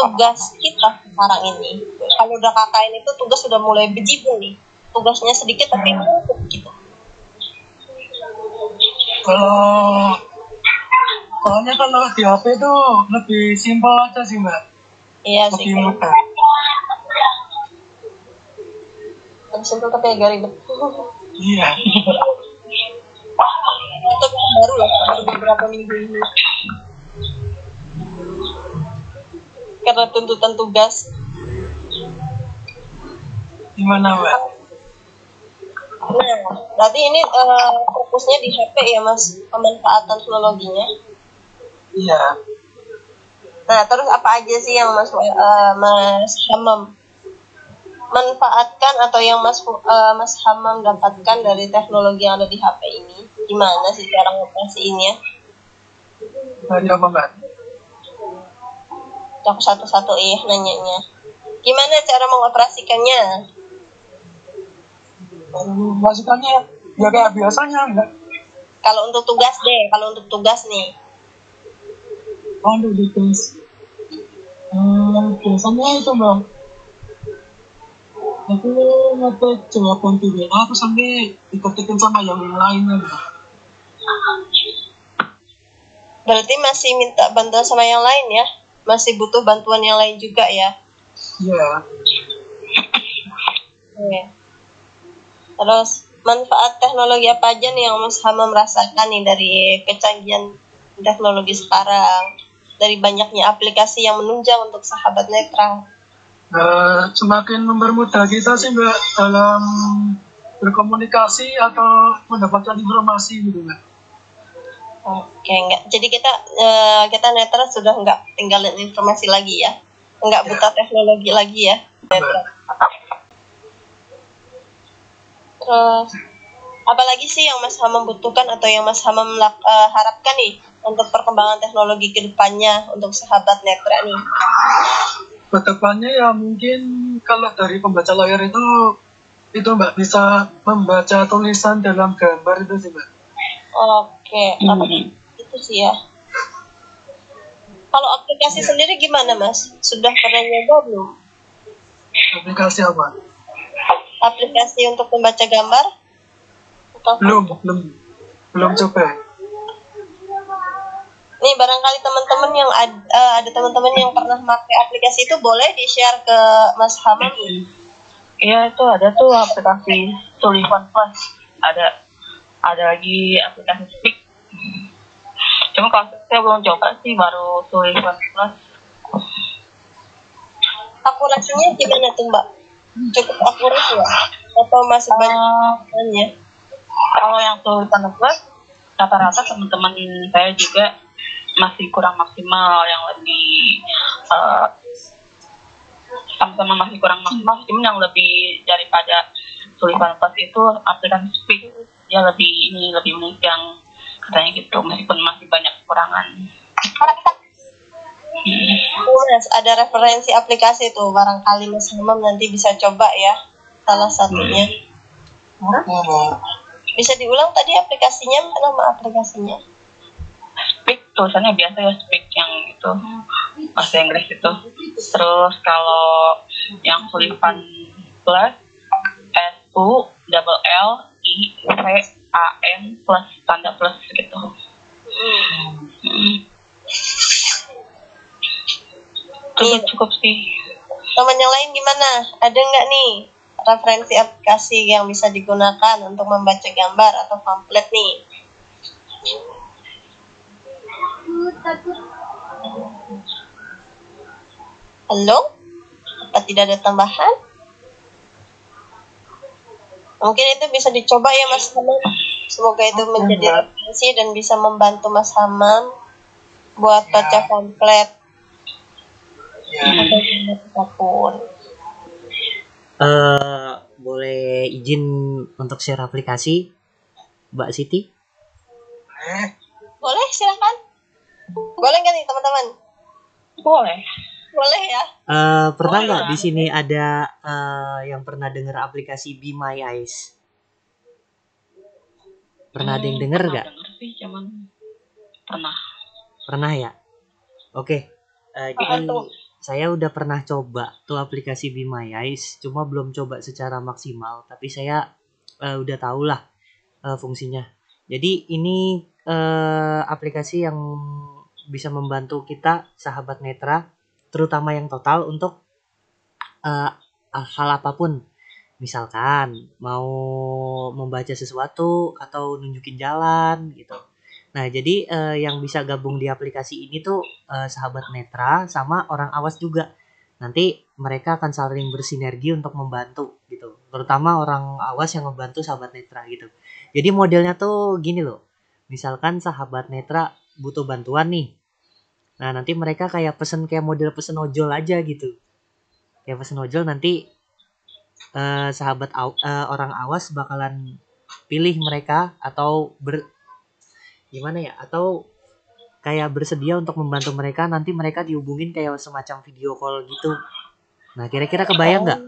tugas kita sekarang ini, kalau udah KKN itu tugas sudah mulai bejibun nih, tugasnya sedikit tapi numpuk gitu. Kalau soalnya kalau di HP itu lebih simpel aja sih mbak, Iya sih, lebih mudah. kan simpel tapi agak ribet. Iya. itu baru lah baru beberapa minggu ini karena tuntutan tugas Gimana mbak? nah berarti ini eh, fokusnya di HP ya mas pemanfaatan teknologinya Iya. nah terus apa aja sih yang mas eh, mas Hamam manfaatkan atau yang mas eh, mas Hamam dapatkan dari teknologi yang ada di HP ini gimana sih cara ngoperasiinnya Tanya apa mbak? Aku satu-satu iya nanyanya gimana cara mengoperasikannya Masukannya ya kayak biasanya mbak. kalau untuk tugas deh kalau untuk tugas nih Aduh tugas. Hmm, biasanya itu mbak. Aku ngetik jawaban WA terus sampai diketikin sama yang lainnya mbak. berarti masih minta bantuan sama yang lain ya masih butuh bantuan yang lain juga ya Iya. Oke. terus manfaat teknologi apa aja nih yang Mas Hama merasakan nih dari kecanggihan teknologi sekarang dari banyaknya aplikasi yang menunjang untuk sahabat netra Eh, semakin mempermudah kita sih mbak dalam berkomunikasi atau mendapatkan informasi gitu mbak. Oke, enggak. Jadi kita eh, kita netra sudah enggak tinggalin informasi lagi ya. Enggak buta teknologi lagi ya. Netra. Terus apalagi sih yang Mas Hamam butuhkan atau yang Mas Hamam melak- eh, harapkan nih untuk perkembangan teknologi ke depannya untuk sahabat netra nih? Ke depannya ya mungkin kalau dari pembaca layar itu itu mbak bisa membaca tulisan dalam gambar itu sih mbak. Oke, apa- itu sih ya. Kalau aplikasi sendiri gimana Mas? Sudah pernah nyoba belum? Aplikasi apa? Aplikasi untuk membaca gambar? Atau Belum, belum, belum coba. Nih barangkali teman-teman yang ad, eh, ada teman-teman yang pernah pakai aplikasi itu boleh di-share ke Mas Hamam. Iya itu ada tuh aplikasi Sullivan Plus. Ada ada lagi aplikasi Speak. Cuma kalau saya belum coba sih baru Sullivan Plus. Akurasinya gimana tuh Mbak? Cukup akurat ya? Atau masih banyak Eh, kekurangannya? kalau yang Sullivan Plus rata-rata teman-teman saya juga masih kurang maksimal yang lebih eh, sama-sama masih kurang maksimal cuma yang lebih daripada Sullivan Plus itu aplikasi Speak dia lebih ini lebih yang katanya gitu meskipun masih banyak kekurangan. Oh, Mas, ada referensi aplikasi tuh barangkali Mas Hamam nanti bisa coba ya salah satunya. Oh, bisa diulang tadi aplikasinya nama aplikasinya? Speak tulisannya biasa ya speak yang itu bahasa Inggris itu. Terus kalau yang Sullivan plus S U double L I V A N plus tanda plus gitu. Hmm. Itu Iya. cukup sih. Teman yang lain gimana? Ada nggak nih referensi aplikasi yang bisa digunakan untuk membaca gambar atau pamflet nih? Halo? Apa tidak ada tambahan mungkin itu bisa dicoba ya mas Hamam. Semoga itu menjadi referensi dan bisa membantu mas Hamam buat baca pamflet. Ya atau apa pun. Eh boleh izin untuk share aplikasi Mbak Siti? Eh. Boleh, silakan. Boleh nggak nih teman-teman? boleh Boleh ya. Eh pernah nggak di sini ada eh, yang pernah dengar aplikasi Be My Eyes? Pernah ada yang Hmm, pernah nggak? cuman pernah. Pernah ya? Oke eh, Apa jadi tuh? saya udah pernah coba tuh aplikasi Be My Eyes cuma belum coba secara maksimal tapi saya eh, udah tahu lah eh, fungsinya. Jadi ini eh, aplikasi yang bisa membantu kita sahabat netra terutama yang total untuk eh, hal apa pun. Misalkan mau membaca sesuatu atau nunjukin jalan gitu. Nah jadi eh, yang bisa gabung di aplikasi ini tuh eh, sahabat netra sama orang awas juga. Nanti mereka akan saling bersinergi untuk membantu gitu. Terutama orang awas yang membantu sahabat netra gitu. Jadi modelnya tuh gini loh. Misalkan sahabat netra butuh bantuan nih nah nanti mereka kayak pesen kayak model pesen ojol aja gitu. Kayak pesen ojol nanti eh, sahabat aw- eh, orang awas bakalan pilih mereka atau ber gimana ya atau kayak bersedia untuk membantu mereka. Nanti mereka dihubungin kayak semacam video call gitu. Nah kira-kira kebayang nggak?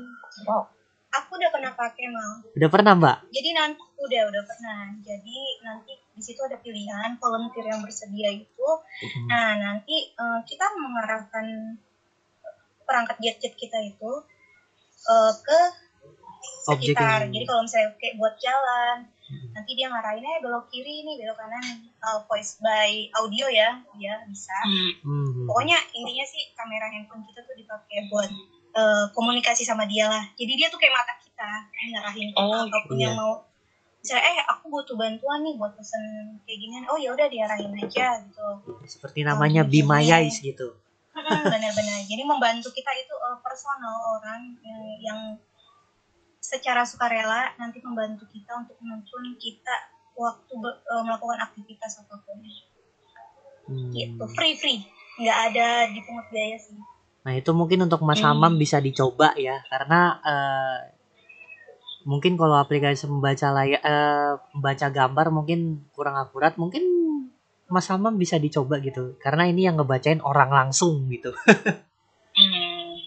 Wow. Aku udah pernah pakai mal. udah pernah mbak? Jadi nanti udah udah pernah. Jadi nanti di situ ada pilihan volunteer yang bersedia itu. Hmm. Nah nanti eh, kita mengarahkan perangkat gadget kita itu eh, ke Objek sekitar. yang- Jadi kalau misalnya kayak buat jalan, Hmm. nanti dia ngarahinnya belok kiri nih, belok kanan. eh, voice by audio ya, ya bisa. Hmm. Hmm. Pokoknya intinya sih kamera handphone kita tuh dipakai buat eh, komunikasi sama dia lah. Jadi dia tuh kayak mata kita ngarahin Oh, apa pun iya. yang mau. Misalnya eh aku butuh bantuan nih buat pesen kayak ginian. Oh ya udah diarahin aja gitu. seperti namanya My Eyes gitu Benar-benar. Jadi membantu kita itu eh, personal orang yang, yang secara sukarela nanti membantu kita untuk menuntun kita waktu eh, melakukan aktivitas apa pun. Hmm. Gitu. Free free. Nggak ada dipungut biaya sih. Nah itu mungkin untuk Mas Hmm. Hamam bisa dicoba ya karena eh, mungkin kalau aplikasi membaca layar eh, membaca gambar mungkin kurang akurat mungkin Mas Hamam bisa dicoba gitu karena ini yang ngebacain orang langsung gitu. Hmm.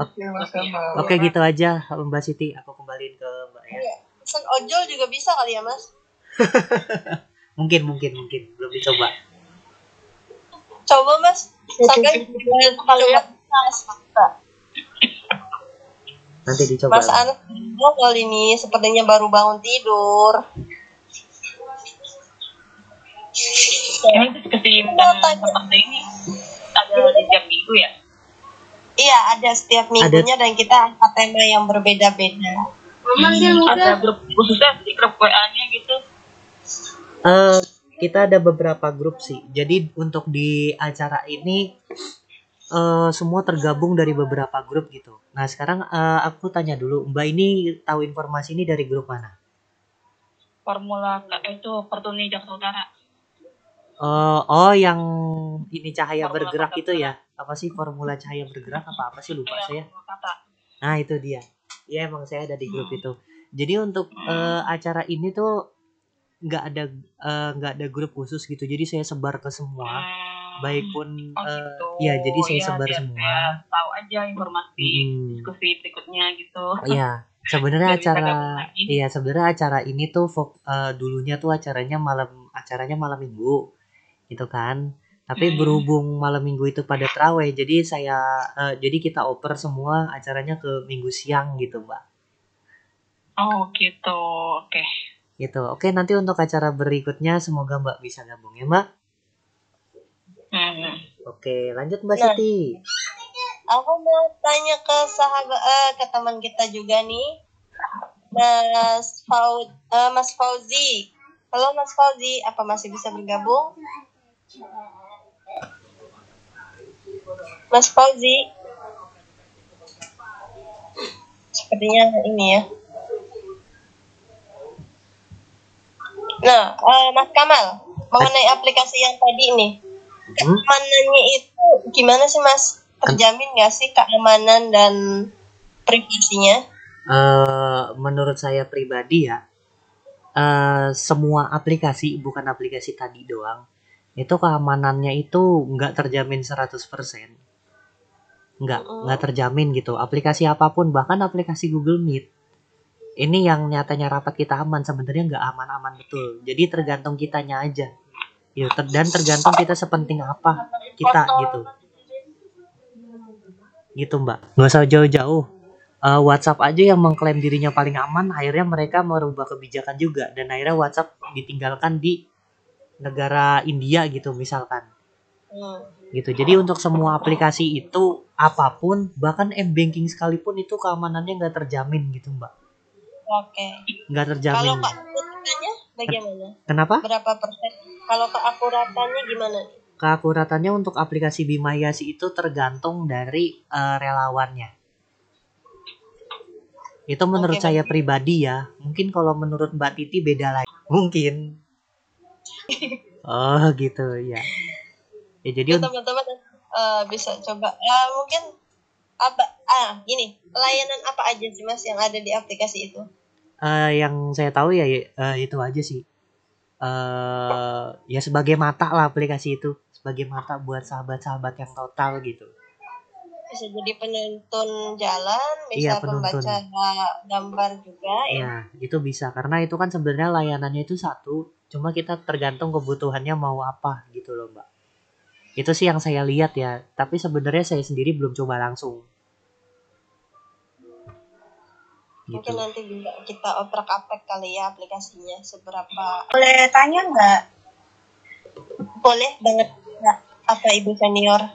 oke mas Gamal Oke gitu aja Mbak Siti aku kembaliin ke Mbak ya. Pesen ojol juga bisa kali ya mas? Mungkin mungkin mungkin belum dicoba. Coba mas. Sampai kalau mas. Nanti dicoba. Mas Anas ngobrol ini sepertinya baru bangun tidur. Ini kesimpulan seperti ini ada di jam minggu ya? Iya ada setiap minggunya dan kita angkat tema yang berbeda-beda. Ada grup khususnya di grup WA-nya gitu? Eh, kita ada beberapa grup sih. Jadi untuk di acara ini eh semua tergabung dari beberapa grup gitu. Nah sekarang eh, aku tanya dulu, Mbak ini tahu informasi ini dari grup mana? Formula K- itu Pertuni Jakarta Utara. Eh, oh yang ini cahaya Formula bergerak kata itu ya? Apa sih formula cahaya bergerak apa apa sih lupa Iya, saya? kata. Nah itu dia. Ya emang saya ada di grup itu. Jadi untuk eh, acara ini tuh nggak ada eh, nggak ada grup khusus gitu. Jadi saya sebar ke semua. Hmm. Baik pun Oh, gitu. ya jadi saya Iya, sebar semua. tahu aja informasi Hmm. diskusi berikutnya gitu. Iya. sebenarnya acara iya sebenarnya acara ini tuh eh, dulunya tuh acaranya malam acaranya malam minggu gitu kan tapi Hmm. berhubung malam minggu itu pada terawih jadi saya eh, jadi kita oper semua acaranya ke minggu siang gitu mbak Oh gitu, oke. gitu oke nanti untuk acara berikutnya semoga mbak bisa gabung ya mbak Hmm. oke lanjut mbak Nah. Siti Aku mau tanya ke sahabat eh, ke teman kita juga nih. Mas Fau eh, Mas Fauzi. Halo Mas Fauzi, apa masih bisa bergabung? Mas Fauzi. Sepertinya ini ya. Nah, eh, Mas Kamal, mengenai aplikasi yang tadi nih? Keamanannya itu gimana sih Mas? Terjamin nggak sih keamanan dan privasinya? eh menurut saya pribadi ya, eh semua aplikasi bukan aplikasi tadi doang, itu keamanannya itu nggak terjamin 100%. Nggak, nggak terjamin gitu. Aplikasi apa pun, bahkan aplikasi Google Meet, ini yang nyatanya rapat kita aman, sebenarnya nggak aman-aman betul. Jadi tergantung kitanya aja. Gitu, ter- dan tergantung kita sepenting apa kita gitu. Gitu mbak, nggak usah jauh-jauh. Eh, WhatsApp aja yang mengklaim dirinya paling aman, akhirnya mereka merubah kebijakan juga dan akhirnya WhatsApp ditinggalkan di negara India gitu misalkan Hmm. gitu. Jadi untuk semua aplikasi itu apa pun bahkan m banking sekalipun itu keamanannya nggak terjamin gitu mbak, Oke. nggak Kalau terjamin. keakuratannya bagaimana? Kenapa? Berapa persen? Kalau keakuratannya gimana? Keakuratannya untuk aplikasi Bima Yasi itu tergantung dari eh, relawannya. Itu menurut Oke, saya pribadi ya. Mungkin kalau menurut Mbak Titi beda lagi. Mungkin. Oh gitu ya. Ya jadi Ya, teman-teman eh, bisa coba. Ya mungkin apa? Ah, gini. Layanan apa aja sih mas yang ada di aplikasi itu? eh, yang saya tahu ya eh, itu aja sih. Eh ya sebagai mata lah aplikasi itu. Sebagai mata buat sahabat-sahabat yang total gitu. Bisa jadi penuntun jalan, Iya, bisa penuntun. pembaca gambar juga ya. Ya, itu bisa karena itu kan sebenarnya layanannya itu satu, cuma kita tergantung kebutuhannya mau apa gitu loh, Mbak. Itu sih yang saya lihat ya, tapi sebenarnya saya sendiri belum coba langsung. Gitu. Mungkin nanti juga kita oprek-aprek kali ya aplikasinya seberapa Boleh tanya nggak? boleh banget nggak apa ibu senior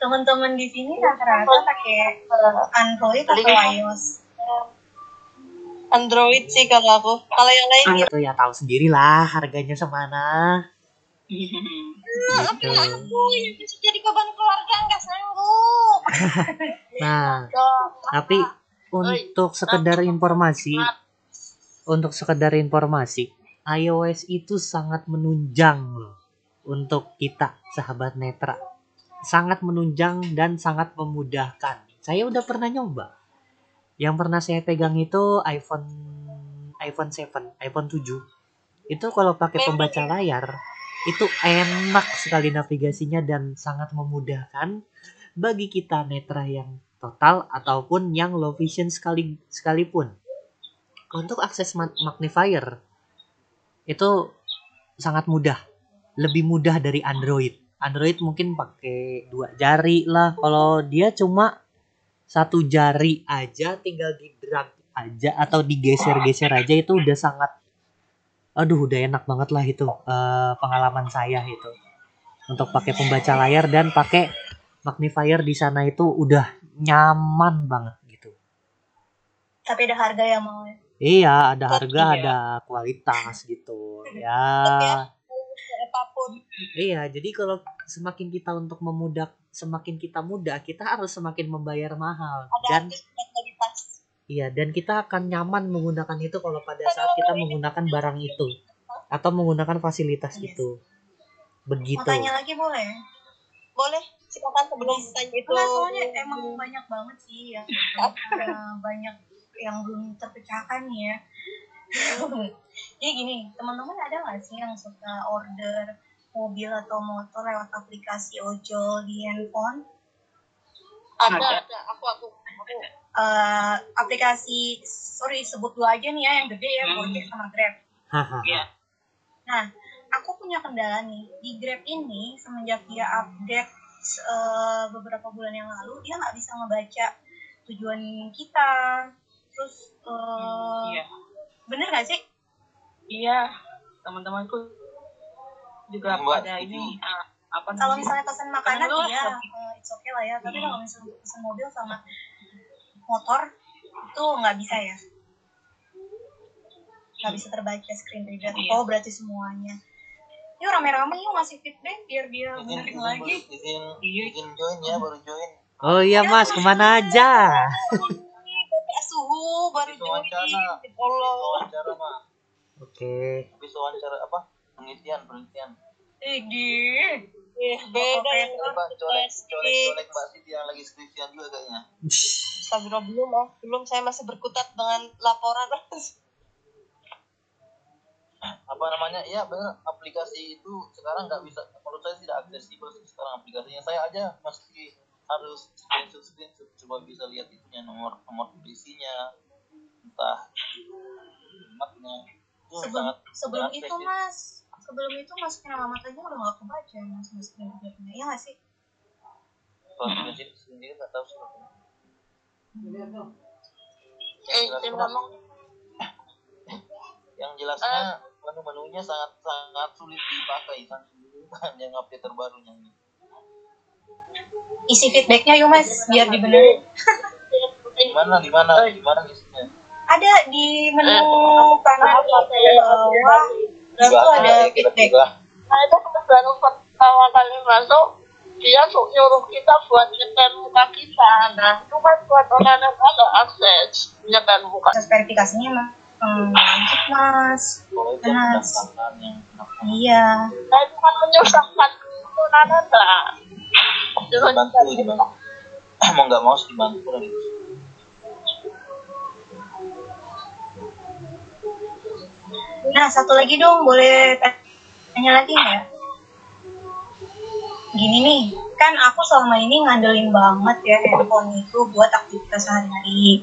Teman-teman di sini rata-rata pakai Android atau iOS? Android sih kalau aku kalau yang lain Itu ya tahu sendirilah harganya semana. Gitu. aku yang bisa jadi beban keluarga nggak sanggup Nah, tapi untuk sekedar informasi, untuk sekedar informasi, iOS itu sangat menunjang loh untuk kita sahabat netra. Sangat menunjang dan sangat memudahkan. Saya udah pernah nyoba. Yang pernah saya pegang itu iPhone iPhone 7, iPhone 7. Itu kalau pakai pembaca layar itu enak sekali navigasinya dan sangat memudahkan bagi kita netra yang total ataupun yang low vision sekali sekalipun. Untuk akses ma- magnifier itu sangat mudah, lebih mudah dari Android. Android mungkin pakai dua jari lah, kalau dia cuma satu jari aja, tinggal di drag aja atau digeser-geser aja itu udah sangat, aduh udah enak banget lah itu eh, pengalaman saya itu untuk pakai pembaca layar dan pakai magnifier di sana itu udah nyaman banget gitu. Tapi ada harga yang mau Iya, ada harga, Iya. ada kualitas gitu. Ya, apa pun iya. Jadi kalau semakin kita untuk memudah, semakin kita mudah, kita harus semakin membayar mahal. ada Dan harga dan kualitas iya, dan kita akan nyaman menggunakan itu kalau pada saat kita menggunakan barang itu atau menggunakan fasilitas itu. Mau Begitu. tanya lagi boleh? boleh silakan sebelum tanya itu Enggak, soalnya emang banyak banget sih yang eh, banyak yang belum terpecahkan ya. Jadi gini, teman-teman ada nggak sih yang suka order mobil atau motor lewat aplikasi ojol di handphone? ada Ada. ada aku aku aku eh, aplikasi sorry sebut dua aja nih ya yang gede ya Hmm. Gojek sama Grab. Iya. Nah, aku punya kendala nih di Grab ini semenjak dia update eh, beberapa bulan yang lalu dia nggak bisa ngebaca tujuan kita. Terus eh, Iya. bener nggak sih? Iya. Teman-temanku juga Mbak, pada ini apa Kalau misalnya pesan makanan ya lu- eh, it's okay lah ya. Tapi Hmm. kalau misalnya untuk pesan mobil sama motor itu nggak bisa ya. Nggak bisa terbaca screen reader. Iya. Oh berarti semuanya. Yuk rame-rame yuk ngasih feedback biar dia izin benerin lagi. baru- izin Iya. izin join ya baru join Oh iya mas, ke mana aja? Suhu baru join. Wawancara mah Oke. habis wawancara apa penelitian penelitian Idi. Eh, beda ya. coba colek colek colek mbak Siti yang lagi skripsian juga kayaknya. Sabira belum ah, belum saya masih berkutat dengan laporan. apa namanya? Iya benar aplikasi itu sekarang nggak bisa menurut saya tidak aksesibel sih sekarang aplikasinya. Saya aja mesti harus screenshot screenshot. Coba bisa lihat itunya nomor nomor polisinya entah itu Sebelum sangat sebelum sangat itu ya. mas, sebelum itu masukin alamat aja udah gak kebaca mas masukin alamatnya. Iya nggak sih? kalau screenshot sendiri nggak tahu sih Eh, memang yang jelasnya menu-menunya sangat sangat sulit dipakai. Kan yang update terbarunya. Ini Isi feedbacknya yuk mas, biar dibenerin. gimana gimana gimana isinya? Ada di menu kanan di bawah. Itu Dibahas ada ya feedback. nah itu baru pertama kali masuk dia nyuruh kita buat nyetel muka kita. Nah itu kan buat orang yang ada akses nyetel muka. Proses verifikasinya mah hmm, mas. pendaftaran Iya. nah itu kan menyusahkan itu dengan dibantu dibantu. Mau nggak mau dibantu lagi Nah satu lagi dong boleh tanya lagi nggak? Gini nih, kan aku selama ini ngandelin banget ya handphone itu buat aktivitas sehari-hari.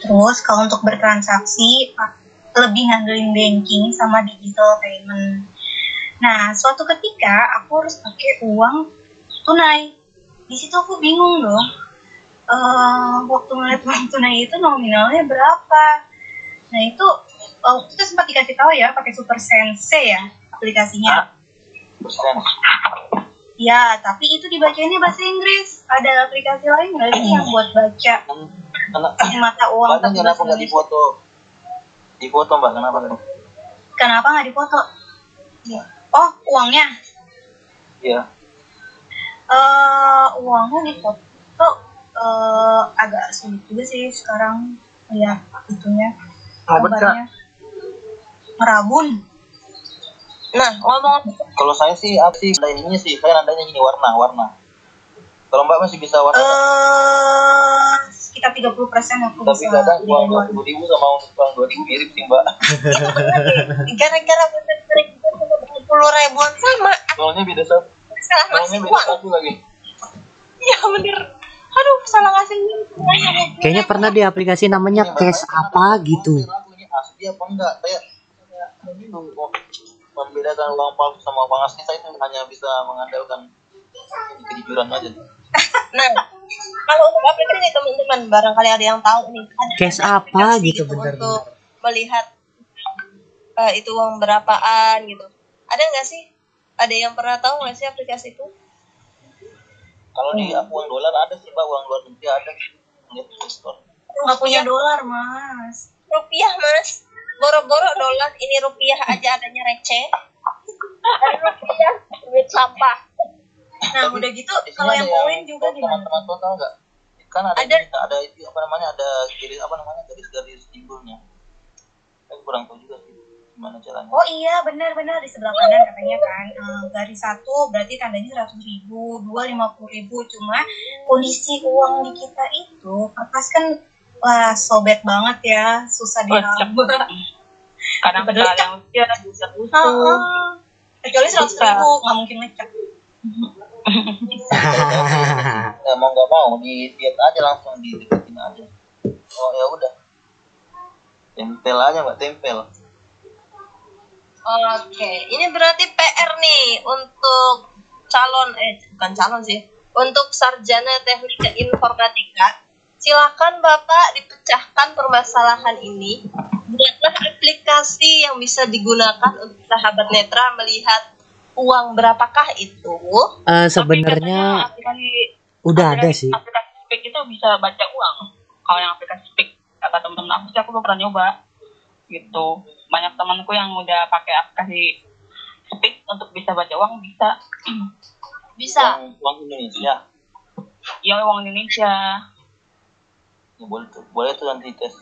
Terus kalau untuk bertransaksi lebih ngandelin banking sama digital payment. Nah, suatu ketika aku harus pakai uang tunai. Di situ aku bingung dong. Eh, waktu ngeliat uang tunai itu nominalnya berapa? Nah itu oh, kita sempat dikasih tahu ya pakai Super Sense ya aplikasinya. Ya, tapi itu dibacainnya bahasa Inggris. Ada aplikasi lain nggak sih yang buat baca Kenapa mata uang tapi kenapa nggak difoto? Difoto mbak, kenapa? Kenapa nggak difoto? Oh, uangnya. Iya. eh uangnya difoto eh agak sulit juga sih sekarang lihat itunya Robert, Merabun. nah ngomong Kalau saya sih, apa sih? Ada ininya sih, saya nandanya ini warna, warna. Kalau mbak masih bisa warna, eh sekitar 30% aku tapi bisa kadang uang dua puluh ribu sama uang dua ribu mirip sih mbak. gara-gara bener-bener puluh ribuan sama Soalnya beda satu, salah ngasih uang satu lagi. ya bener aduh salah ngasih Kayaknya pernah di aplikasi namanya cash apa gitu. asli apa enggak? Saya membedakan uang palsu sama uang asli saya itu hanya bisa mengandalkan kejujuran aja. nah kalau untuk aplikasi teman-teman barangkali ada yang tahu nih ada Cash ada apa gitu, bener-bener. untuk melihat eh, itu uang berapaan gitu ada nggak sih ada yang pernah tahu nggak sih aplikasi itu Kalau di aku uang dolar ada sih mbak, uang luar negeri ada. Lihat di store. nggak punya dolar mas rupiah mas boro-boro dolar ini rupiah aja adanya receh. Rupiah duit sampah. Nah Tapi udah gitu kalau yang poin juga gimana? teman-teman tuh nggak? Kan ada Ada. ini, ada itu apa namanya ada garis apa namanya garis-garis simbolnya saya kurang tahu juga sih gimana caranya. Oh iya benar-benar di sebelah kanan katanya kan. Eh, garis satu berarti tandanya seratus ribu, dua lima puluh ribu. Cuma kondisi uang di kita itu kertas kan wah sobet banget ya susah diraba. kadang ada yang usia bisa busuk. Kecuali seratus ribu nggak mungkin ngecek. ya mau nggak mau di diet aja langsung di deketin aja oh ya udah tempel aja mbak tempel Oke, ini berarti PR nih untuk calon eh bukan calon sih, untuk sarjana teknik informatika. Silakan Bapak dipecahkan permasalahan ini. Buatlah aplikasi yang bisa digunakan untuk sahabat netra melihat uang berapakah itu. Tapi sebenarnya aplikasi udah ada aplikasi- sih. Aplikasi Speak itu bisa baca uang. Kalau yang aplikasi Speak kata teman-teman aku sih aku belum pernah nyoba. Gitu. Banyak temanku yang udah pakai aplikasi Speak untuk bisa baca uang bisa. Bisa. uang, uang Indonesia Ya uang Indonesia. Ya, boleh tuh boleh tuh nanti tes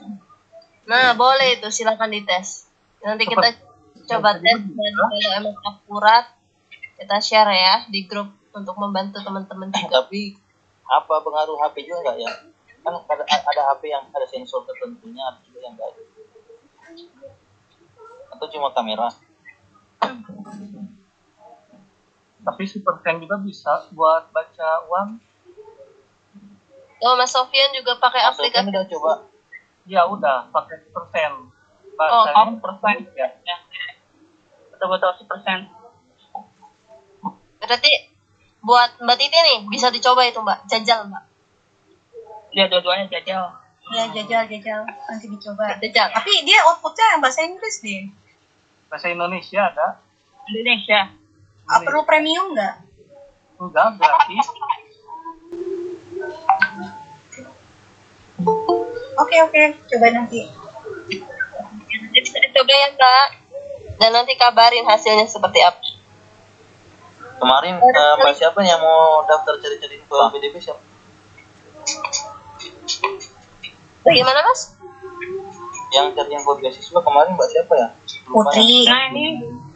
Nah, boleh itu silakan dites. Nanti kita coba tes dan kalau emang akurat kita share ya di grup untuk membantu teman-teman juga. tapi apa pengaruh HP juga nggak ya? Kan ada, ada HP yang ada sensor tertentunya ada juga yang nggak ada. Atau cuma kamera? Tapi Supersen juga bisa buat baca uang. Oh, Mas Sofian juga pakai Maksudnya aplikasi. udah coba Ya udah pakai. Oh, Bahasanya oh persen. Ya. ya. Betul-betul persen. Berarti buat Mbak Titi nih bisa dicoba itu Mbak, jajal Mbak. Ya dua-duanya jajal. Ya jajal jajal nanti dicoba. Jajal. Tapi dia outputnya bahasa Inggris deh. bahasa Indonesia ada. Indonesia. Ah, perlu premium nggak? Enggak, gratis. Oke oke, coba nanti. Nanti bisa dicoba ya Mbak. Dan nanti kabarin hasilnya seperti apa. kemarin eh, mbak siapa yang mau daftar cari-cari info PDP siapa Bagaimana Mas? yang cari info beasiswa kemarin mbak siapa ya Lupa ya. Putri. Nah ini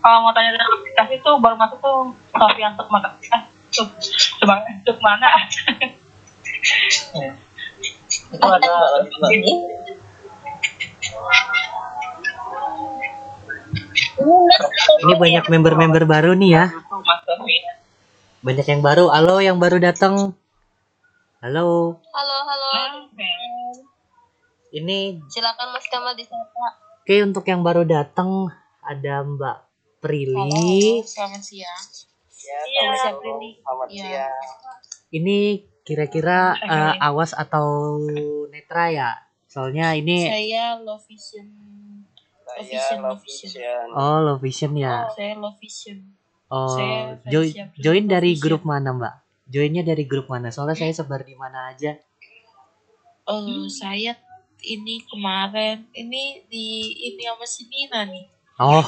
kalau mau tanya tentang aplikasi tuh baru masuk tuh Sofian untuk maka eh untuk sebang itu ada mbak Ini. Banyak member-member baru nih ya. Banyak yang baru. Halo yang baru datang. Halo. Halo, halo. Ini Silakan Mas Kamal disapa. oke untuk yang baru datang ada Mbak Prilly. selamat siang. Iya, Mas Prilly. selamat Iya. siang Ini kira-kira eh, awas atau netra ya? Soalnya ini Saya low vision. Low vision, low vision. oh low vision ya. Saya low vision. Oh, Saya join join dari vision. grup mana, Mbak? Joinnya dari grup mana? Soalnya saya sebar di mana aja. Oh, saya ini kemarin ini di ini sama si Nina nih. Oh,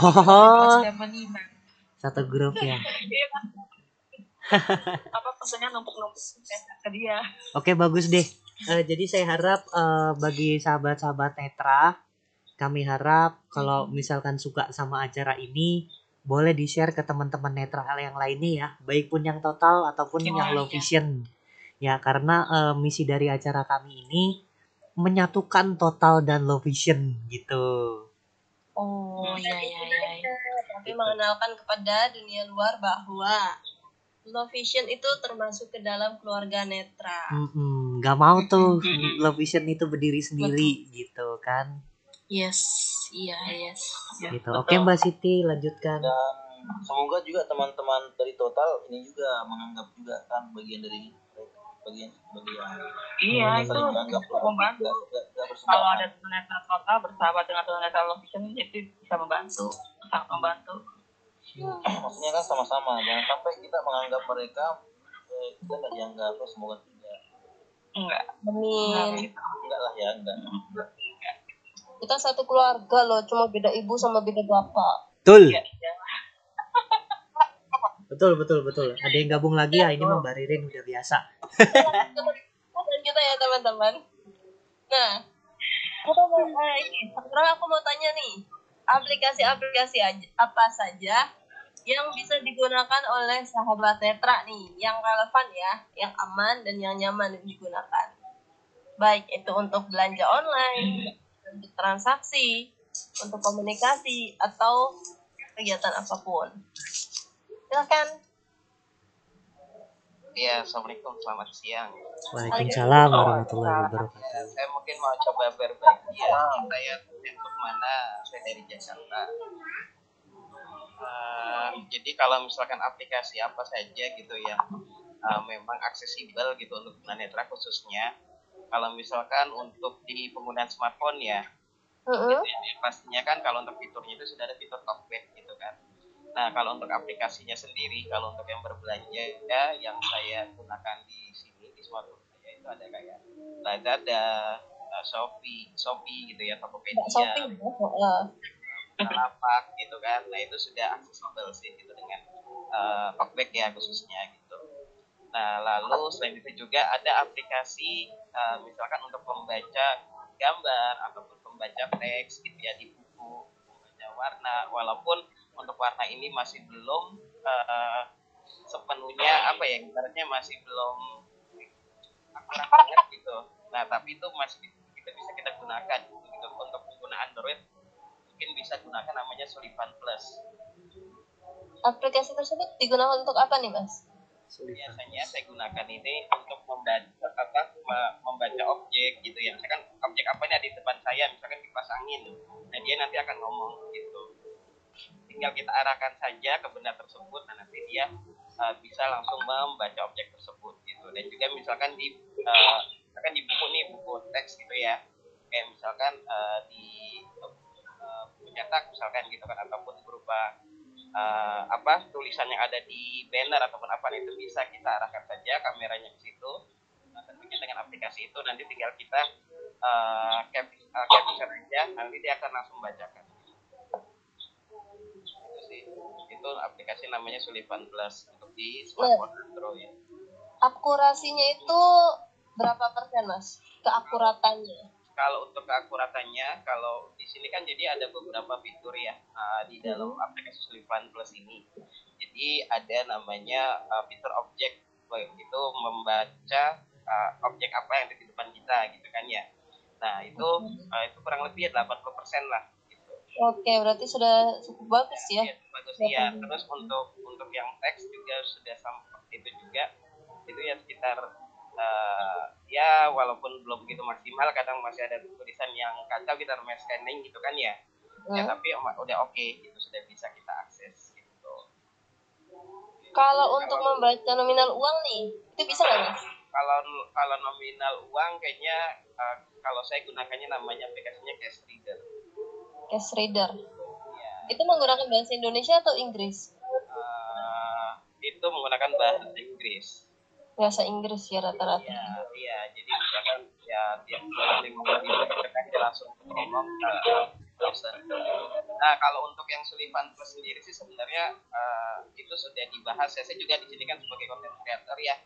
sama Nina. satu grup ya. Apa pesannya numpuk-numpuk ke dia? Oke, bagus deh. Eh, jadi saya harap eh, bagi sahabat-sahabat Netra, kami harap kalau misalkan suka sama acara ini, boleh di-share ke teman-teman Netra hal yang lainnya ya, baik pun yang total ataupun Oh, yang low iya. vision. Ya, karena eh, misi dari acara kami ini menyatukan total dan low vision gitu. Oh, iya iya iya. iya. Tapi mengenalkan kepada dunia luar bahwa low vision itu termasuk ke dalam keluarga netra. Mm-mm, nggak mau tuh low vision itu berdiri sendiri gitu kan. Yes, iya yes. Gitu. Oke Mbak Siti lanjutkan. dan semoga juga teman-teman dari total ini juga menganggap juga kan bagian dari bagian bagian Iya itu membantu. Kalau ada tunanetra total bersahabat dengan tunanetra low vision itu bisa membantu, sangat membantu. Maksudnya kan sama-sama jangan sampai kita menganggap mereka eh, kita nggak dianggap oh, semoga tidak Enggak. Amin. enggak lah ya enggak Kita satu keluarga loh, cuma beda ibu sama beda bapak. Betul. Iya, iya. Betul betul betul. Ada yang gabung lagi ya ini Mbak Ririn udah biasa. Dan kita ya teman-teman. Nah, aku mau eh, sekarang aku mau tanya nih, aplikasi-aplikasi apa saja yang bisa digunakan oleh sahabat netra nih, yang relevan ya, yang aman dan yang nyaman digunakan. Baik itu untuk belanja online, untuk transaksi, untuk komunikasi atau kegiatan apa pun. Silakan. Ya, Assalamualaikum, selamat siang. Waalaikumsalam warahmatullahi wabarakatuh. Saya mungkin mau coba berbagi ya, saya untuk mana saya dari Jakarta. Eh, jadi kalau misalkan aplikasi apa saja gitu yang eh, memang aksesibel gitu untuk tunanetra khususnya, kalau misalkan untuk di penggunaan smartphone ya, Mm-mm. gitu ya, pastinya kan kalau untuk fiturnya itu sudah ada fitur talkback gitu kan. Nah, kalau untuk aplikasinya sendiri, kalau untuk yang berbelanja ya, yang saya gunakan di sini di smartphone saya itu ada kayak Lazada, eh, Shopee, Shopee gitu ya, Tokopedia, Shopping. Heeh. Bukalapak gitu kan. Nah, itu sudah aksesibel sih gitu dengan talkback ya khususnya gitu. Nah, lalu selain itu juga ada aplikasi eh, misalkan untuk membaca gambar ataupun membaca teks gitu ya di buku, membaca warna walaupun untuk warna ini masih belum eh, sepenuhnya apa ya ibaratnya masih belum akurat gitu. Nah, tapi itu masih kita bisa kita gunakan gitu, untuk pengguna Android mungkin bisa gunakan namanya Sullivan Plus. Aplikasi tersebut digunakan untuk apa nih, Mas? biasanya saya gunakan ini untuk membaca apa me- membaca objek gitu ya. Misalkan objek apa ini ada di depan saya misalkan kipas angin. Nah dia nanti akan ngomong gitu. Tinggal kita arahkan saja ke benda tersebut nah nanti dia uh, bisa langsung membaca objek tersebut gitu. Dan juga misalkan di uh, misalkan di buku nih buku teks gitu ya. Kayak misalkan uh, di cetak misalkan gitu kan ataupun berupa eh, apa tulisan yang ada di banner ataupun apa itu bisa kita arahkan saja kameranya ke situ nah, tentunya dengan aplikasi itu nanti tinggal kita eh, cap- eh, capture aja nanti dia akan langsung bacakan itu sih itu aplikasi namanya Sullivan Plus untuk di smartphone Android Akurasinya itu berapa persen, Mas? Keakuratannya. Kalau untuk keakuratannya kalau di sini kan jadi ada beberapa fitur ya uh, di dalam aplikasi Sullivan Plus ini. Jadi ada namanya uh, fitur objek itu membaca uh, objek apa yang ada di depan kita gitu kan ya. Nah itu uh, itu kurang lebih ya 80% lah gitu. Oke, berarti sudah cukup bagus ya. Iya, bagus ya. Terus untuk untuk yang teks juga sudah seperti itu juga. Itu ya sekitar ya walaupun belum begitu maksimal kadang masih ada tulisan yang kacau kita namanya scanning gitu kan ya ya Hmm. tapi om- udah oke itu sudah bisa kita akses gitu Kalau untuk membaca nominal uang nih, itu bisa nggak, Mas? kalau kalau nominal uang kayaknya eh, kalau saya gunakannya namanya aplikasinya cash reader Cash reader. ya Itu menggunakan bahasa Indonesia atau Inggris? eh, itu menggunakan bahasa Inggris Bahasa Inggris ya rata-rata. Iya, iya. Jadi misalkan ya tiap kali ngomong di kan dia langsung ngomong ke browser. Nah, kalau untuk yang Sullivan Plus sendiri sih sebenarnya eh, itu sudah dibahas ya. Saya juga di sini kan sebagai content creator ya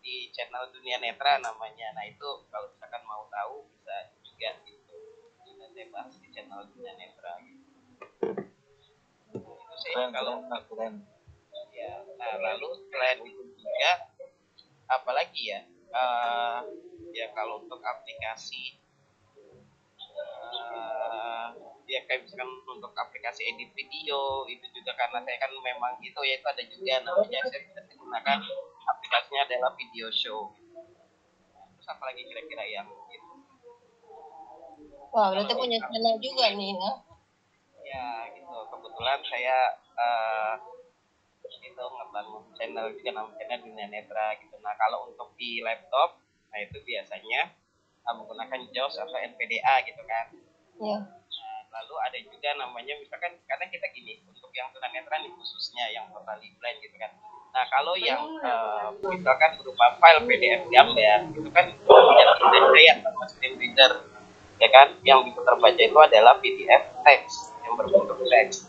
di channel Dunia Netra namanya. Nah, itu kalau misalkan mau tahu bisa juga gitu. Sudah saya bahas di channel Dunia Netra gitu. Itu sih kalau ya. Nah, lalu selain itu juga apalagi ya eh, ya kalau untuk aplikasi eh, ya kayak misalkan untuk aplikasi edit video itu juga karena saya kan memang itu ya itu ada juga namanya saya bisa menggunakan aplikasinya adalah video show. Terus apalagi kira-kira yang gitu? Wah, berarti punya channel juga nih ya. ya gitu. Kebetulan saya eh, itu ngebangun channel juga namanya dunia netra gitu. Nah kalau untuk di laptop nah itu biasanya eh, menggunakan JAWS atau NVDA gitu kan. Ya. Nah, lalu ada juga namanya misalkan karena kita gini untuk yang tunanetra nih khususnya yang totally blind gitu kan. Nah kalau yang eh, misalkan berupa file PDF gambar itu kan yang tidak saya sama screen reader ya kan? Yang bisa terbaca itu adalah PDF teks yang berbentuk teks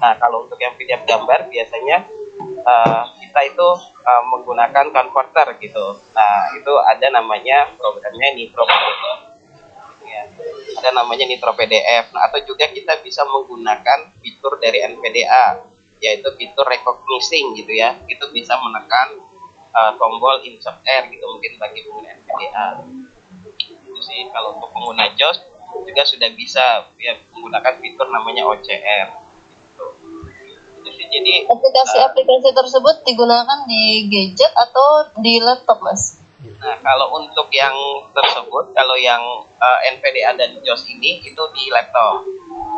nah kalau untuk yang PDF gambar biasanya eh, kita itu eh, menggunakan converter gitu. Nah itu ada namanya programnya Nitro PDF ya ada namanya Nitro PDF nah, atau juga kita bisa menggunakan fitur dari NVDA yaitu fitur recognizing gitu ya. Itu bisa menekan uh, tombol insert R gitu mungkin bagi pengguna NVDA itu sih kalau untuk pengguna JOS juga sudah bisa. Ya menggunakan fitur namanya OCR jadi Aplikasi-aplikasi tersebut digunakan di gadget atau di laptop, Mas? Nah, kalau untuk yang tersebut, kalau yang uh, NVDA dan JOS ini itu di laptop.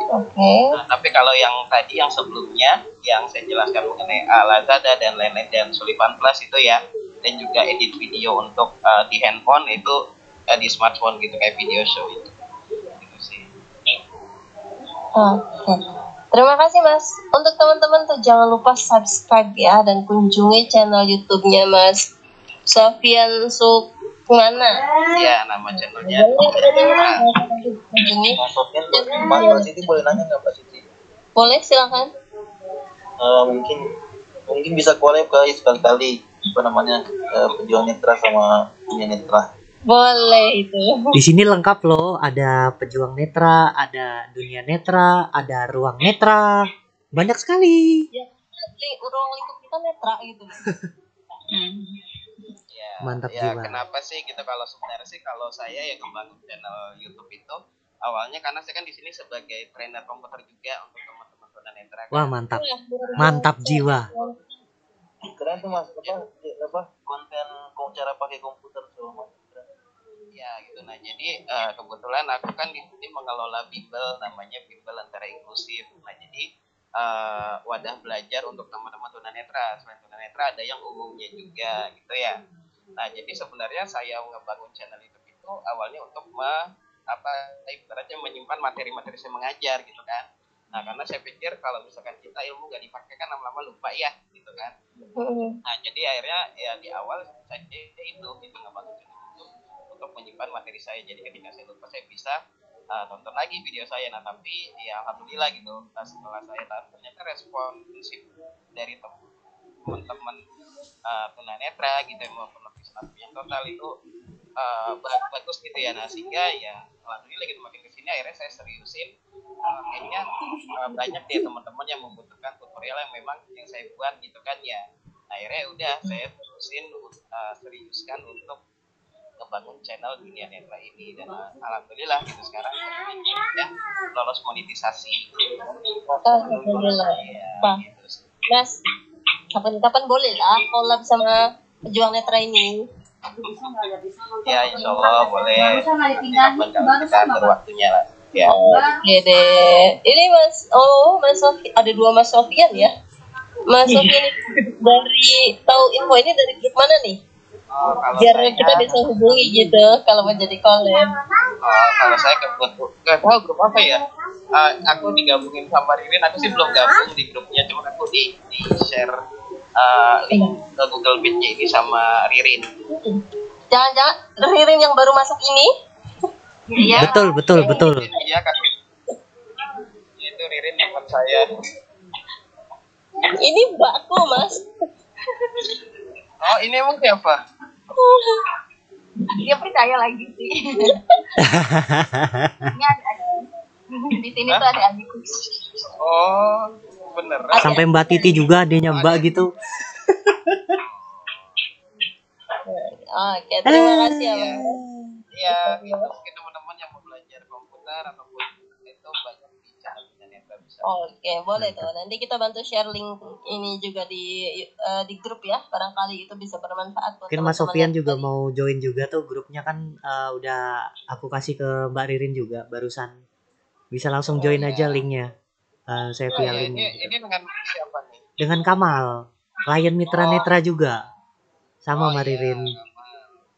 Oke. Nah, tapi kalau yang tadi yang sebelumnya yang saya jelaskan mengenai uh, Lazada dan lain-lain dan Sullivan Plus itu ya dan juga edit video untuk uh, di handphone itu uh, di smartphone gitu kayak video show itu. Gitu sih. Oke. Terima kasih Mas. Untuk teman-teman tuh jangan lupa subscribe ya dan kunjungi channel YouTube-nya Mas Sofian Sukmana. Ya, nama channelnya. Kunjungi. Mas Sofian, Mbak Siti boleh nanya nggak Mbak Siti? Boleh silakan. Eh, mungkin mungkin bisa collab kali sekali-kali apa namanya eh, pejuang netra sama dunia netra. Boleh itu. Di sini lengkap loh, ada pejuang netra, ada dunia netra, ada ruang netra. Banyak sekali. Ya, ruang lingkup kita netra gitu. Ya, Mantap ya, jiwa. kenapa sih kita kalau sebenarnya sih kalau saya yang ngebangun channel YouTube itu awalnya karena saya kan di sini sebagai trainer komputer juga untuk teman-teman tunanetra. kan. Wah, mantap. Mantap jiwa. Keren tuh mas apa apa konten kok cara pakai komputer tuh mas. Ya gitu nah jadi eh, kebetulan aku kan di sini mengelola bimbel namanya bimbel antara inklusif. Nah jadi eh, wadah belajar untuk teman-teman tunanetra. Selain tunanetra ada yang umumnya juga gitu ya. Nah jadi sebenarnya saya ngebangun channel YouTube itu awalnya untuk me, apa ibaratnya menyimpan materi-materi saya mengajar gitu kan. Nah karena saya pikir kalau misalkan kita ilmu gak dipakai kan lama-lama lupa ya gitu kan. Nah, jadi akhirnya ya di awal saya itu itu ngebangun untuk menyimpan materi saya. Jadi ketika saya lupa saya bisa uh, tonton lagi video saya. Nah, tapi ya alhamdulillah gitu. Nah, setelah saya tahu ternyata responsif dari tem- teman-teman uh, tunanetra gitu yang maupun yang total itu uh, ba- bagus gitu ya. Nah, sehingga ya alhamdulillah gitu makin ke sini akhirnya saya seriusin uh, kayaknya uh, banyak deh teman-teman yang membutuhkan tutorial yang memang yang saya buat gitu kan ya akhirnya udah saya terusin uh, seriuskan untuk ngebangun channel dunia netra ini dan alhamdulillah gitu sekarang ya lolos monetisasi Alhamdulillah. ya, Wah. gitu. Mas, kapan-kapan boleh lah collab sama pejuang netra ini. ya insya Allah boleh nanti kapan kalau kita atur waktunya lah ya Oke deh. Ini Mas, oh Mas Sofi, ada dua Mas Sofian ya. Mas Sofian ini dari tahu info ini dari grup mana nih? Oh, kalau Biar saya, kita bisa hubungi gitu kalau mau jadi collab. oh, kalau saya kebetulan nggak tahu grup apa ya Ah, aku digabungin sama Ririn aku sih belum gabung di grupnya cuma aku di di share ah, link ke Google Meet-nya ini sama Ririn Jangan-jangan Ririn yang baru masuk ini? Iya. Betul, betul, betul. Iya kan. Itu Ririn teman saya. Ini mbakku Mas. Oh ini emang siapa? Dia percaya lagi sih. Ini ada di sini tuh ada adikku. Oh bener. Sampai Mbak Titi juga adanya Mbak gitu. Oke, terima kasih ya Mas. Iya itu mungkin teman-teman yang mau belajar komputer ataupun itu banyak di channel dan yang nggak bisa. Oke, boleh tuh. Nanti kita bantu share link ini juga di eh, di grup ya. Barangkali itu bisa bermanfaat buat Mungkin Mas Sofian juga tadi. mau join juga tuh grupnya kan eh, udah aku kasih ke Mbak Ririn juga barusan. Bisa langsung Oh, join iya. aja linknya. Eh, saya Oh, via iya, link ini ini dengan siapa nih? dengan Kamal, klien mitra Oh. netra juga. Sama Oh, Mbak iya, Ririn. Kamal.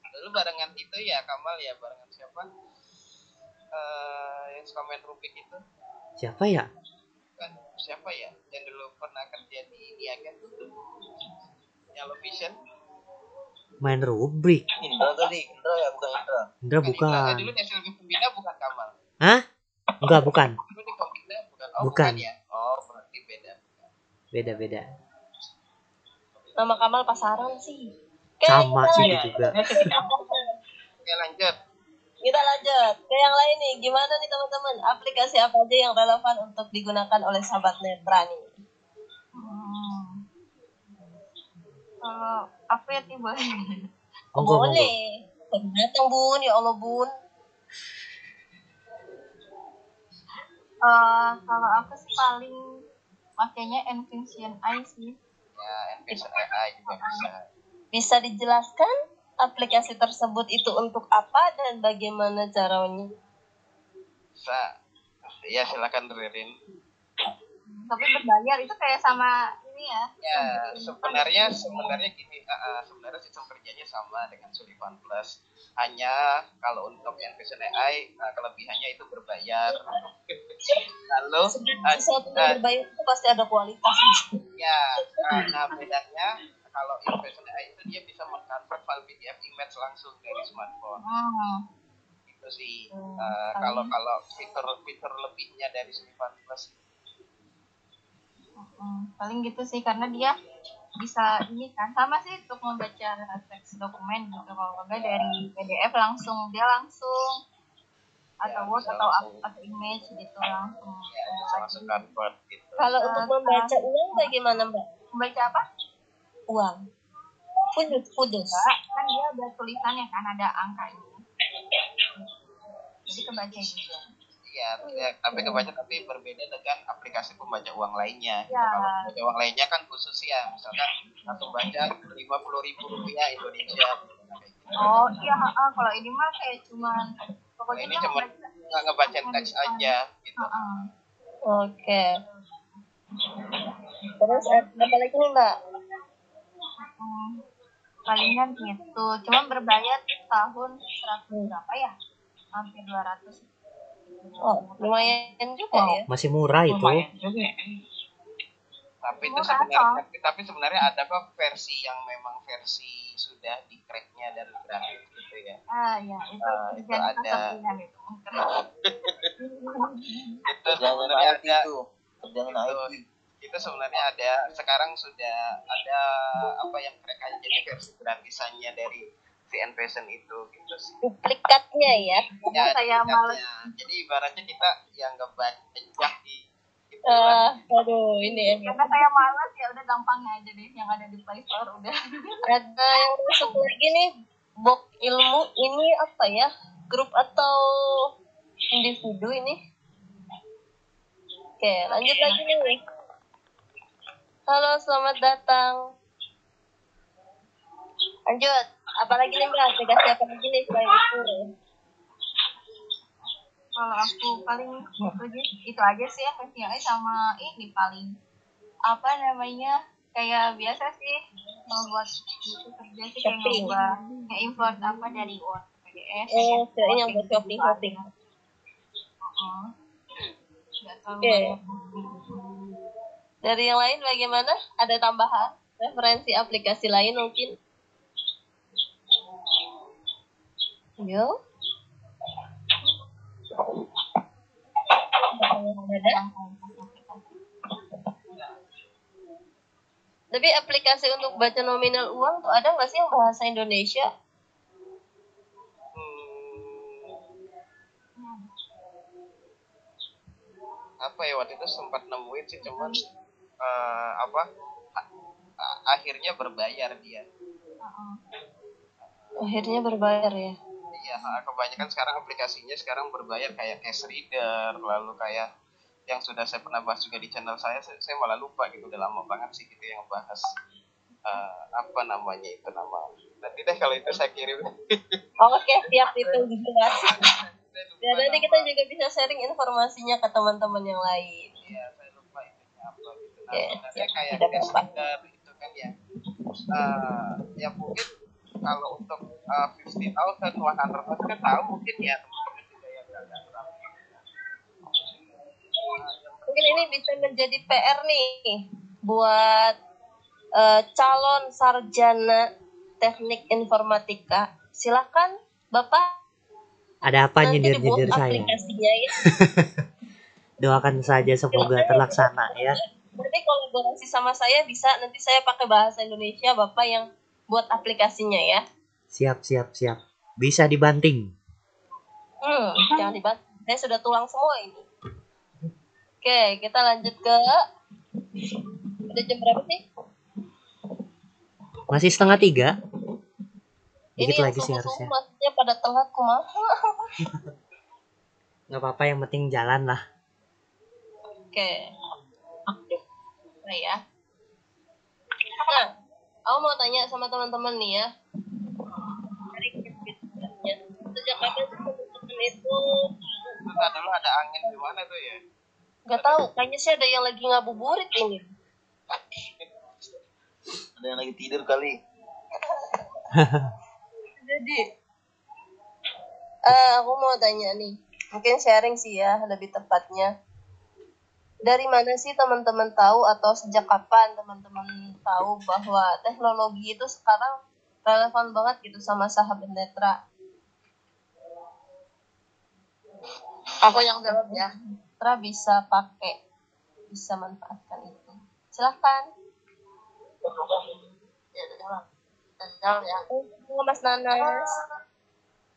Dulu barengan itu ya Kamal ya barengan siapa? Eh yang suka main Rubik itu Siapa ya? Siapa ya yang dulu pernah kerja di Niaga Yellow Vision Main rubrik. Indra tadi, Indra ya bukan Indra. Indra Kan Indra. Bukan. dulu di SLB Pembina bukan Kamal Hah? Enggak, bukan. dulu di Pembina bukan oh Bukan. bukan, ya oh berarti beda Beda-beda. Nama Kamal Pasaran sih. Sama sih lanjut. juga. oke lanjut Kita lanjut ke yang lain nih. Gimana nih teman-teman? Aplikasi apa aja yang relevan untuk digunakan oleh sahabat netra nih? Hmm. Kalau aku ya tiba. Monggo, monggo. boleh. Datang bun, ya Allah bun. Eh, kalau aku sih paling makanya Envision AI sih ya Envision AI juga bisa Bisa dijelaskan aplikasi tersebut itu untuk apa dan bagaimana caranya? bisa ya silakan Ririn tapi berbayar itu kayak sama ini ya ya sebenarnya sebenarnya gini uh, uh, sebenarnya sistem kerjanya sama dengan Sullivan Plus hanya kalau untuk Envision AI uh, kelebihannya itu berbayar lalu uh, uh, yang berbayar itu pasti ada kualitas. ya uh, nah bedanya kalau Envision AI itu dia bisa mengkonvert file PDF image langsung dari smartphone. Hmm. itu sih. Hmm, uh, kalau kalau fitur fitur lebihnya dari Sullivan Plus Hmm, paling gitu sih karena dia bisa ini kan sama sih untuk membaca teks dokumen gitu. Kalau enggak dari PDF langsung dia langsung atau Ya, Word atau langsung. atau image gitu langsung. Ya bisa langsung convert gitu. Kalau untuk membaca uang bagaimana Mbak? membaca apa Uang. Kudus, kudus. Enggak, kan dia ada tulisannya kan ada angkanya jadi kebaca juga Iya, ya, tapi kebanyakan tapi berbeda dengan aplikasi pembaca uang lainnya. Ya. Kalau pembaca uang lainnya kan khusus ya, misalkan langsung baca lima puluh ribu rupiah Indonesia. Nah, oh iya ah, kalau ini mah kayak cuman Nah, pokoknya ini dia cuma nggak ngebaca teks aja gitu. Heeh. Oke. Terus eh, apa lagi nih Mbak? Hmm, palingan gitu. Cuman berbayar tahun 100 berapa ya? Hampir 200 Oh, lumayan juga ya. Masih murah itu. Tapi itu sebenarnya tapi, tapi sebenarnya ada kok versi yang memang versi sudah di cracknya dari gratis gitu ya. ah ya itu Ah, itu ada. gitu Itu. Sebenarnya ada kerjaan itu, itu sebenarnya ada sekarang sudah ada apa yang mereka jadi versi gratisannya dari si Envision itu gitu sih. Duplikatnya ya. Ya, saya males. duplikatnya. Jadi ibaratnya kita yang nggak banyak di gitu Eh, lah. aduh, ini ya. karena saya malas ya udah gampangnya aja deh yang ada di Play Store udah Ada yang masuk lagi nih, Bok Ilmu ini apa ya? Grup atau individu ini? Oke, lanjut lagi nih. Halo, selamat datang. Lanjut. Apalagi nih Mbak? Aplikasi apa lagi nih selain itu? kalau aku paling itu aja itu aja sih ya sama ini paling apa namanya kayak biasa sih membuat itu kerja sih kayak ngubah kayak import apa dari ke PDF Oh, kirain yang buat shopping, shopping. Nggak terlalu banyak. Dari yang lain bagaimana? Ada tambahan? Referensi aplikasi lain mungkin? Yo. Tapi aplikasi untuk baca nominal uang tuh ada nggak sih yang bahasa Indonesia? Hmm, apa ya waktu itu sempat nemuin sih cuman eh, apa akhirnya berbayar dia Heeh. Akhirnya berbayar ya. iya kebanyakan sekarang aplikasinya sekarang berbayar kayak cash reader lalu kayak yang sudah saya pernah bahas juga di channel saya saya, malah lupa gitu udah lama banget sih gitu yang bahas eh, apa namanya itu nama nanti deh kalau itu saya kirim Oke, siap itu dijelasin. Ya, nanti kita juga bisa sharing informasinya ke teman-teman yang lain. Iya, saya lupa itunya gitu. Siap. kayak Tidak cash apa-apa. reader itu kan ya. eh ya mungkin kalau untuk uh, 50,000, 100,000 kan tahu mungkin ya teman-teman juga yang agak tahu. Mungkin ini bisa menjadi PR nih buat eh, calon sarjana teknik informatika. Silakan Bapak Ada apa nyindir-nyindir saya? aplikasinya ya. Doakan saja semoga terlaksana ya. Nanti kolaborasi sama saya bisa nanti saya pakai bahasa Indonesia Bapak yang buat aplikasinya ya. Siap, siap, siap. Bisa dibanting. Hmm, jangan dibantu. Saya sudah tulang semua ini. Oke, kita lanjut ke udah jam berapa sih? Masih setengah tiga. Ini Dikit yang lagi sih harusnya. maksudnya pada telat kumaha. Nggak apa-apa yang penting jalan lah. Oke. Netra ya. Nah, aku mau tanya sama teman-teman nih ya. Dari sejak kapan sih teman-teman itu ada dulu ada angin di mana tuh ya? Gak tahu, kayaknya sih ada yang lagi ngabuburit ini. Ada yang lagi tidur kali. Jadi, eh aku mau tanya nih, mungkin sharing sih ya lebih tepatnya. Dari mana sih teman-teman tahu atau sejak kapan teman-teman tahu bahwa teknologi itu sekarang relevan banget gitu sama sahabat netra? Aku yang jawab ya. Netra bisa pakai, bisa manfaatkan itu. Silahkan. Ya, jawab. Jawab ya. Oh, Mas Nanas.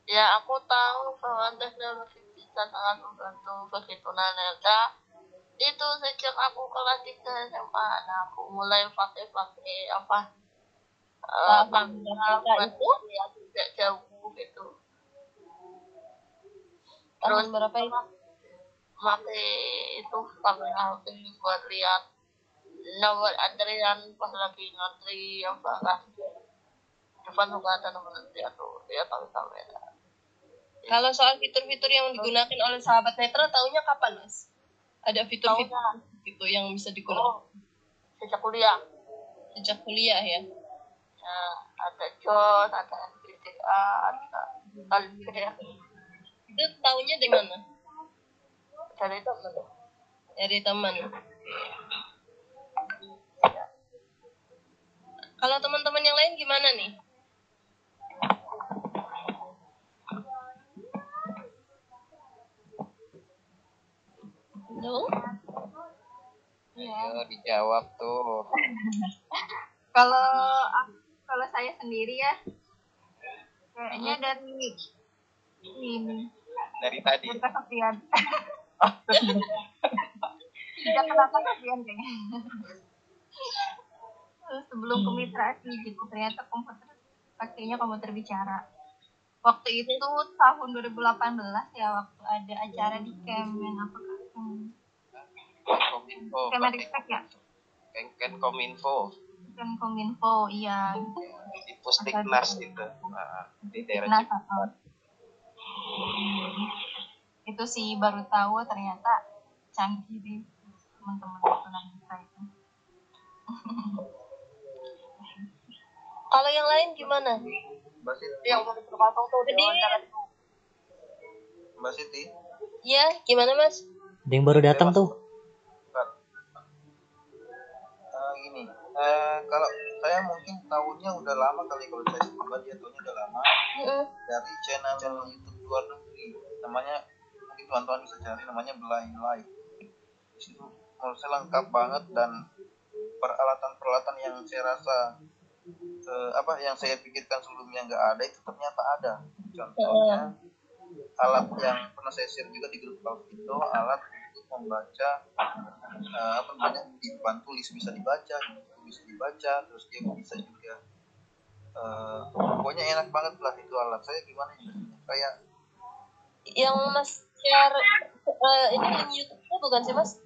Ya, aku tahu bahwa teknologi bisa sangat membantu bagi tunanetra. Itu sejak aku kelas 3 SMA, nah aku mulai pakai-pakai apa? Eh, kamera itu? yang tidak jauh gitu. Tahun berapa itu? pakai itu kamera HP buat lihat nomor antrian pas lagi ngantri apa kan depan bukan ada nomor antrian tuh ya pakai kamera Kalau soal fitur-fitur yang digunakan oleh sahabat netra, taunya kapan, Mas? Ada fitur-fitur Taunya. itu yang bisa digunakan oh sejak kuliah sejak kuliah ya? ya, ada JOS ada NVDA ada Alfred Itu taunya di mana? dari temen Dari teman. Kalau teman-teman yang lain gimana nih? Halo? Ayo dijawab tuh. Kalau kalau saya sendiri ya, kayaknya dari ini Dari tadi. dari kesepian. Tidak kenapa kesepian kayaknya. Sebelum ke mitra sih gitu ternyata komputer pakainya komputer bicara. Waktu itu tahun 2018 ya waktu ada acara di Kemen apa Kak? Hmm, Kominfo. Kemenristek ya? Ken Kenkominfo Kemenkominfo iya gitu. di Pusdiknas itu. Nah, di daerah Nah, itu sih baru tahu ternyata canggih deh teman-teman tunanetra itu. Kalau yang lain gimana? Mbak Siti, mau terpasang tuh di Jadi- Mbak Siti, Ya, gimana Mas? Ada yang baru datang tuh. Eh, gini, eh, kalau saya mungkin tahunya udah lama kali kalau saya pribadi ya tahunya udah lama. Mm-mm. dari channel channel YouTube luar negeri. Namanya mungkin teman-teman bisa cari namanya Blind Live di situ menurut saya lengkap banget dan peralatan-peralatan yang saya rasa eh, apa yang saya pikirkan sebelumnya nggak ada itu ternyata ada. Contohnya alat yang pernah saya share juga di grup Alf itu alat untuk membaca eh, apa namanya dipan tulis. Bisa dibaca bisa dibaca terus dia bisa juga eh, pokoknya enak banget lah itu alat. Saya gimana ya? Kayak Yang Mas share eh, ini link YouTube-nya bukan sih Mas?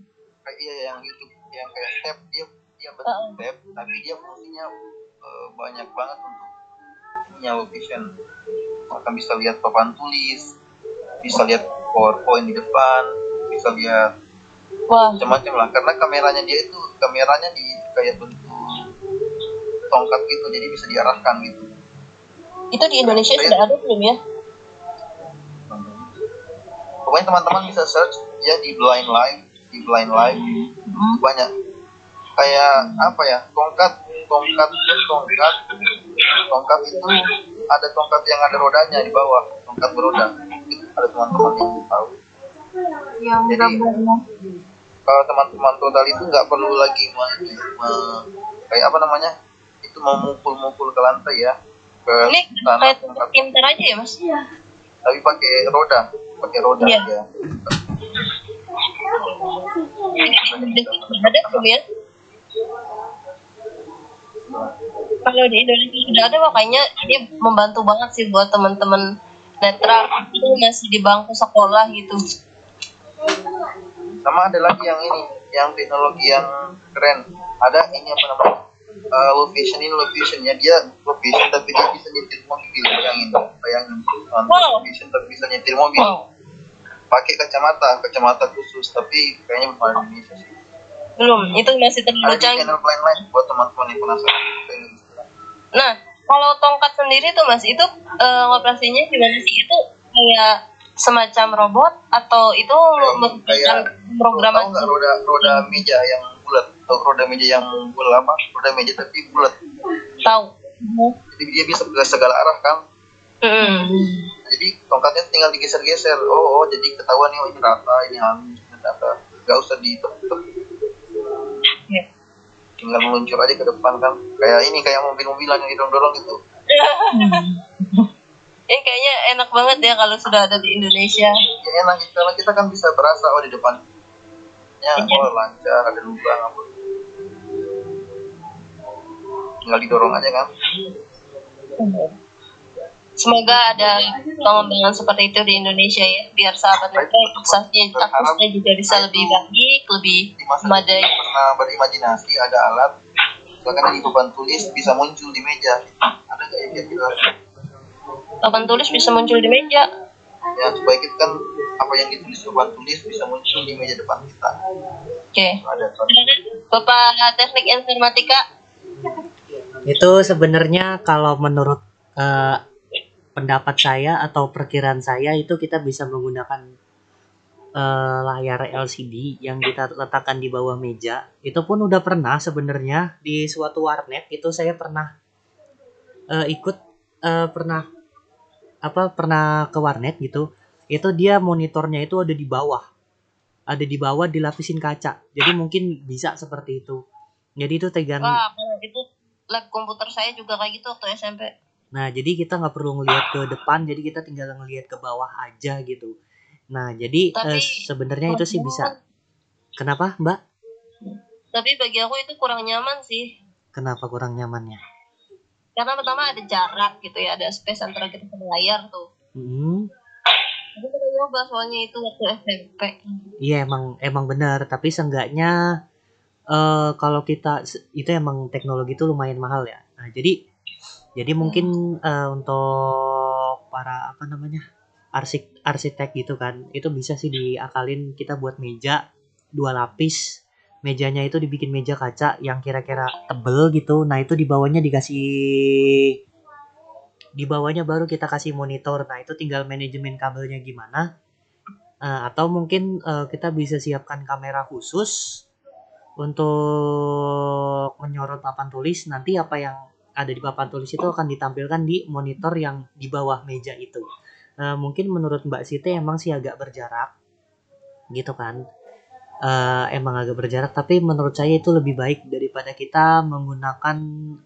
kayak iya yang YouTube yang kayak tab dia dia bentuk tab tapi dia fungsinya eh, banyak banget untuk ininya location. Maka bisa lihat papan tulis bisa lihat powerpoint di depan bisa lihat macam-macam lah. Karena kameranya dia itu kameranya di kayak bentuk tongkat gitu jadi bisa diarahkan gitu. Itu di Indonesia Saya- sudah ada belum ya? pokoknya teman-teman bisa search ya di blind live di blind live. Banyak kayak apa ya tongkat tongkat itu tongkat. Tongkat itu ada tongkat yang ada rodanya di bawah tongkat beroda. Itu ada teman-teman yang tahu. Yang Jadi- kalau teman-teman total itu nggak perlu lagi me- me- kayak apa namanya itu memukul-mukul ke lantai ya ke Ini tanah kayak tongkat. pintar aja ya Mas? tapi pakai roda pakai roda Iya. ya ada ya? Kalau di Indonesia sudah ada makanya ini membantu banget sih buat teman-teman netra itu masih di bangku sekolah gitu. sama ada lagi yang ini yang teknologi yang keren. Ada ini apa namanya? Uh, low vision ini low vision ya dia low vision tapi dia bisa nyetir mobil. Bayangin bayangin. Uh, low vision tapi bisa nyetir mobil. Pakai kacamata kacamata khusus tapi kayaknya di Indonesia sih belum. Itu masih terlalu canggih channel lain-lain buat teman-teman yang penasaran. Nah kalau tongkat sendiri tuh mas itu eh, operasinya gimana sih? Itu kayak semacam robot atau itu kayak program nggak roda roda meja yang bulat? Atau roda meja yang bulat apa? Roda meja tapi bulat. Tahu. Jadi dia bisa ke segala arah kan Mm. jadi tongkatnya tinggal digeser-geser. Oh, oh jadi ketahuan nih oh ini rata ini halus ini rata. Nggak usah ditepuk Ya. tinggal meluncur aja ke depan kan kayak ini kayak mobil-mobilan yang didorong-dorong gitu. Ini kayaknya enak banget ya kalau sudah ada di Indonesia. ya enak. Karena kita kan bisa berasa oh di depan. Ya oh lancar ada lubang apa. Tinggal didorong aja kan Semoga ada pengembangan seperti itu di Indonesia ya, biar sahabat mereka aksesnya aksesnya juga bisa lebih baik, lebih memadai. pernah berimajinasi ada alat misalkan di papan tulis bisa muncul di meja ada nggak ya kira-kira Papan tulis bisa muncul di meja. ya supaya kita kan apa yang ditulis di papan tulis bisa muncul di meja depan kita Oke. ada kan Bapak Teknik Informatika, Itu sebenarnya kalau menurut eh, pendapat saya atau perkiraan saya itu kita bisa menggunakan eh, layar LCD yang kita letakkan di bawah meja. Itu pun udah pernah sebenarnya di suatu warnet itu saya pernah eh, ikut eh, pernah apa pernah ke warnet gitu. Itu dia monitornya itu ada di bawah. Ada di bawah dilapisin kaca. Jadi mungkin bisa seperti itu. Jadi itu tegan wah itu lab komputer saya juga kayak gitu waktu SMP. Nah, jadi kita nggak perlu ngelihat ke depan, jadi kita tinggal ngelihat ke bawah aja gitu. Nah, jadi Tapi- eh, sebenarnya itu sih bisa. Kenapa, Mbak? Tapi bagi aku itu kurang nyaman sih. Kenapa kurang nyamannya? Karena pertama ada jarak gitu ya, ada space antara kita sama layar tuh. Hmm, Aku pernah nyoba soalnya itu waktu SMP. iya emang emang benar, tapi seenggaknya eh kalau kita itu emang teknologi itu lumayan mahal ya. Nah, jadi jadi mungkin eh, untuk para apa namanya? arsik arsitek gitu kan. Itu bisa sih diakalin kita buat meja dua lapis. Mejanya itu dibikin meja kaca yang kira-kira tebel gitu. Nah, itu di bawahnya dikasih di bawahnya baru kita kasih monitor. Nah, itu tinggal manajemen kabelnya gimana. Eh, atau mungkin eh, kita bisa siapkan kamera khusus untuk menyorot papan tulis. Nanti apa yang ada di papan tulis itu akan ditampilkan di monitor yang di bawah meja itu. Eh, mungkin menurut Mbak Siti emang sih agak berjarak, gitu kan? Eh, emang agak berjarak, tapi menurut saya itu lebih baik daripada kita menggunakan